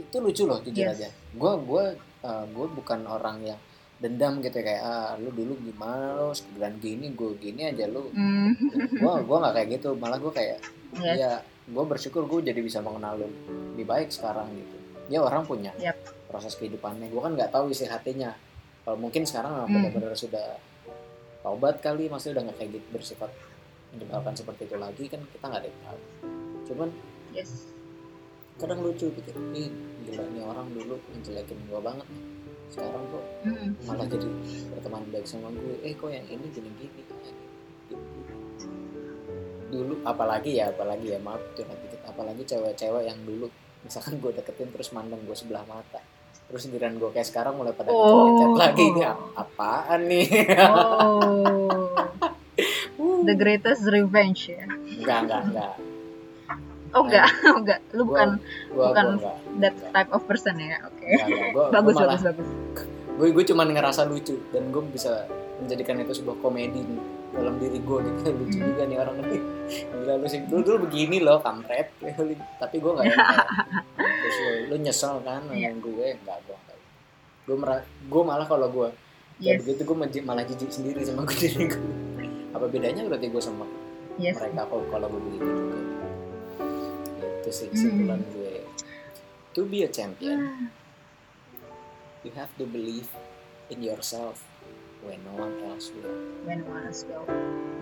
Itu lucu loh jujur Yes. aja. Gue gue uh, gue bukan orang yang dendam gitu kayak ah lu dulu gimana lo sebulan gini gue gini aja lu. Hmm. Gue gue nggak kayak gitu malah gue kayak yes. ya gue bersyukur gue jadi bisa mengenal lu lebih baik sekarang gitu. Ya orang punya Yap. proses kehidupannya. Gue kan nggak tahu isi hatinya. Kalau mungkin sekarang Hmm. benar-benar sudah taubat kali maksudnya udah nggak kayak gitu bersifat menyebalkan seperti itu lagi kan kita nggak ada yang tahu. Cuman yes. kadang lucu gitu nih gila nih orang dulu menjelekin gue banget. nih sekarang kok Hmm. malah jadi berteman baik sama gue. Eh kok yang ini gini gini? Dulu apalagi ya apalagi ya maaf curhat dikit. Apalagi cewek-cewek yang dulu misalkan gue deketin terus mandang gue sebelah mata. Terus giliran gue kayak sekarang mulai pada Oh. ngechat ini ini ap- apaan nih? Oh. [LAUGHS] The greatest revenge ya? Enggak enggak enggak oh enggak. Oh [LAUGHS] enggak. Lu Gua- bukan gue Bukan gue enggak. that type of person ya? Oke. Enggak, enggak. Gua, gua bagus malah bagus bagus. [LAUGHS] gue gue cuman ngerasa lucu dan gue bisa menjadikan itu sebuah komedi dalam diri gue gitu [LAUGHS] lucu Hmm. juga nih orang ini. Gila lu sih. Dulu dulu begini loh kampret. Tapi gue nggak kayak, terus lu, lu nyesel kan sama Iya. gue enggak gue enggak. Gue merah gue malah kalau gue yes. begitu gue malah jijik sendiri sama gue diri gue apa bedanya berarti gue sama yes. mereka kalau kalau gue begini juga itu sih Hmm. kesimpulan gue. To be a champion Ah, you have to believe in yourself when no one else will. When one as well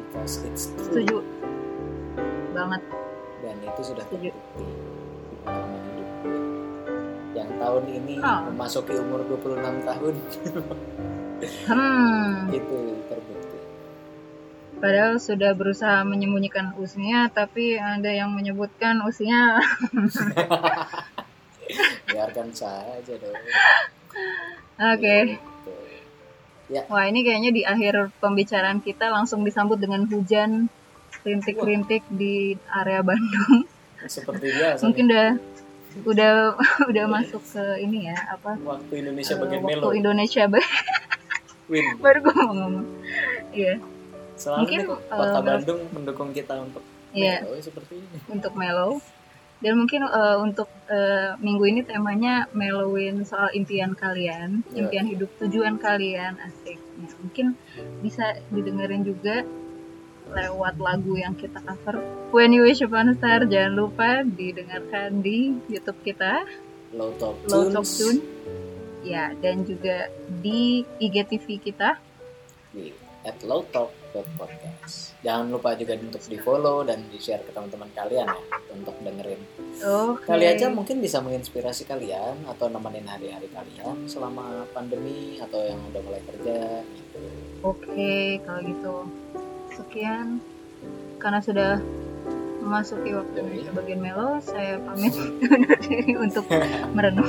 because it's true. Setuju banget. Dan itu sudah Setuju. terbukti di pengalaman hidup gue. Yang tahun ini Oh. memasuki umur 26 tahun. [LAUGHS] Hmm. Itu terbukti padahal sudah berusaha menyembunyikan usia tapi ada yang menyebutkan usia [LAUGHS] biarkan saja dong. Oke. Gitu. wah ini kayaknya di akhir pembicaraan kita langsung disambut dengan hujan rintik-rintik di area Bandung. Seperti biasa mungkin udah udah udah masuk ke ini ya apa? Waktu Indonesia eh, bagian waktu melo. Indonesia ba- win. [LAUGHS] Baru gue mau ngomong. Iya selalu Mungkin, nih kok kota eh, Bandung mendukung kita untuk Iya. melo seperti ini. Untuk mellow. Dan mungkin eh, untuk eh, minggu ini temanya mellowin soal impian kalian Iya. impian hidup tujuan kalian asik. Nah, mungkin bisa didengerin juga lewat lagu yang kita cover. When You Wish Upon a Star jangan lupa didengarkan di YouTube kita. Low talk Low Talk Tunes. Tune ya dan juga di IGTV kita. Di at lowtalk.podcast jangan lupa juga untuk di follow dan di share ke teman-teman kalian ya untuk dengerin. Oke. Kali aja mungkin bisa menginspirasi kalian atau nemenin hari-hari kalian selama pandemi atau yang udah mulai kerja gitu. Oke, kalau gitu. Sekian. Karena sudah memasuki waktu. Indonesia bagian melo, saya pamit undur [LAUGHS] diri untuk merenung.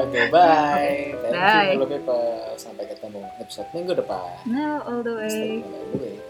oke bye thank Bye. you people sampai ketemu episode minggu depan Now all the way. mellow,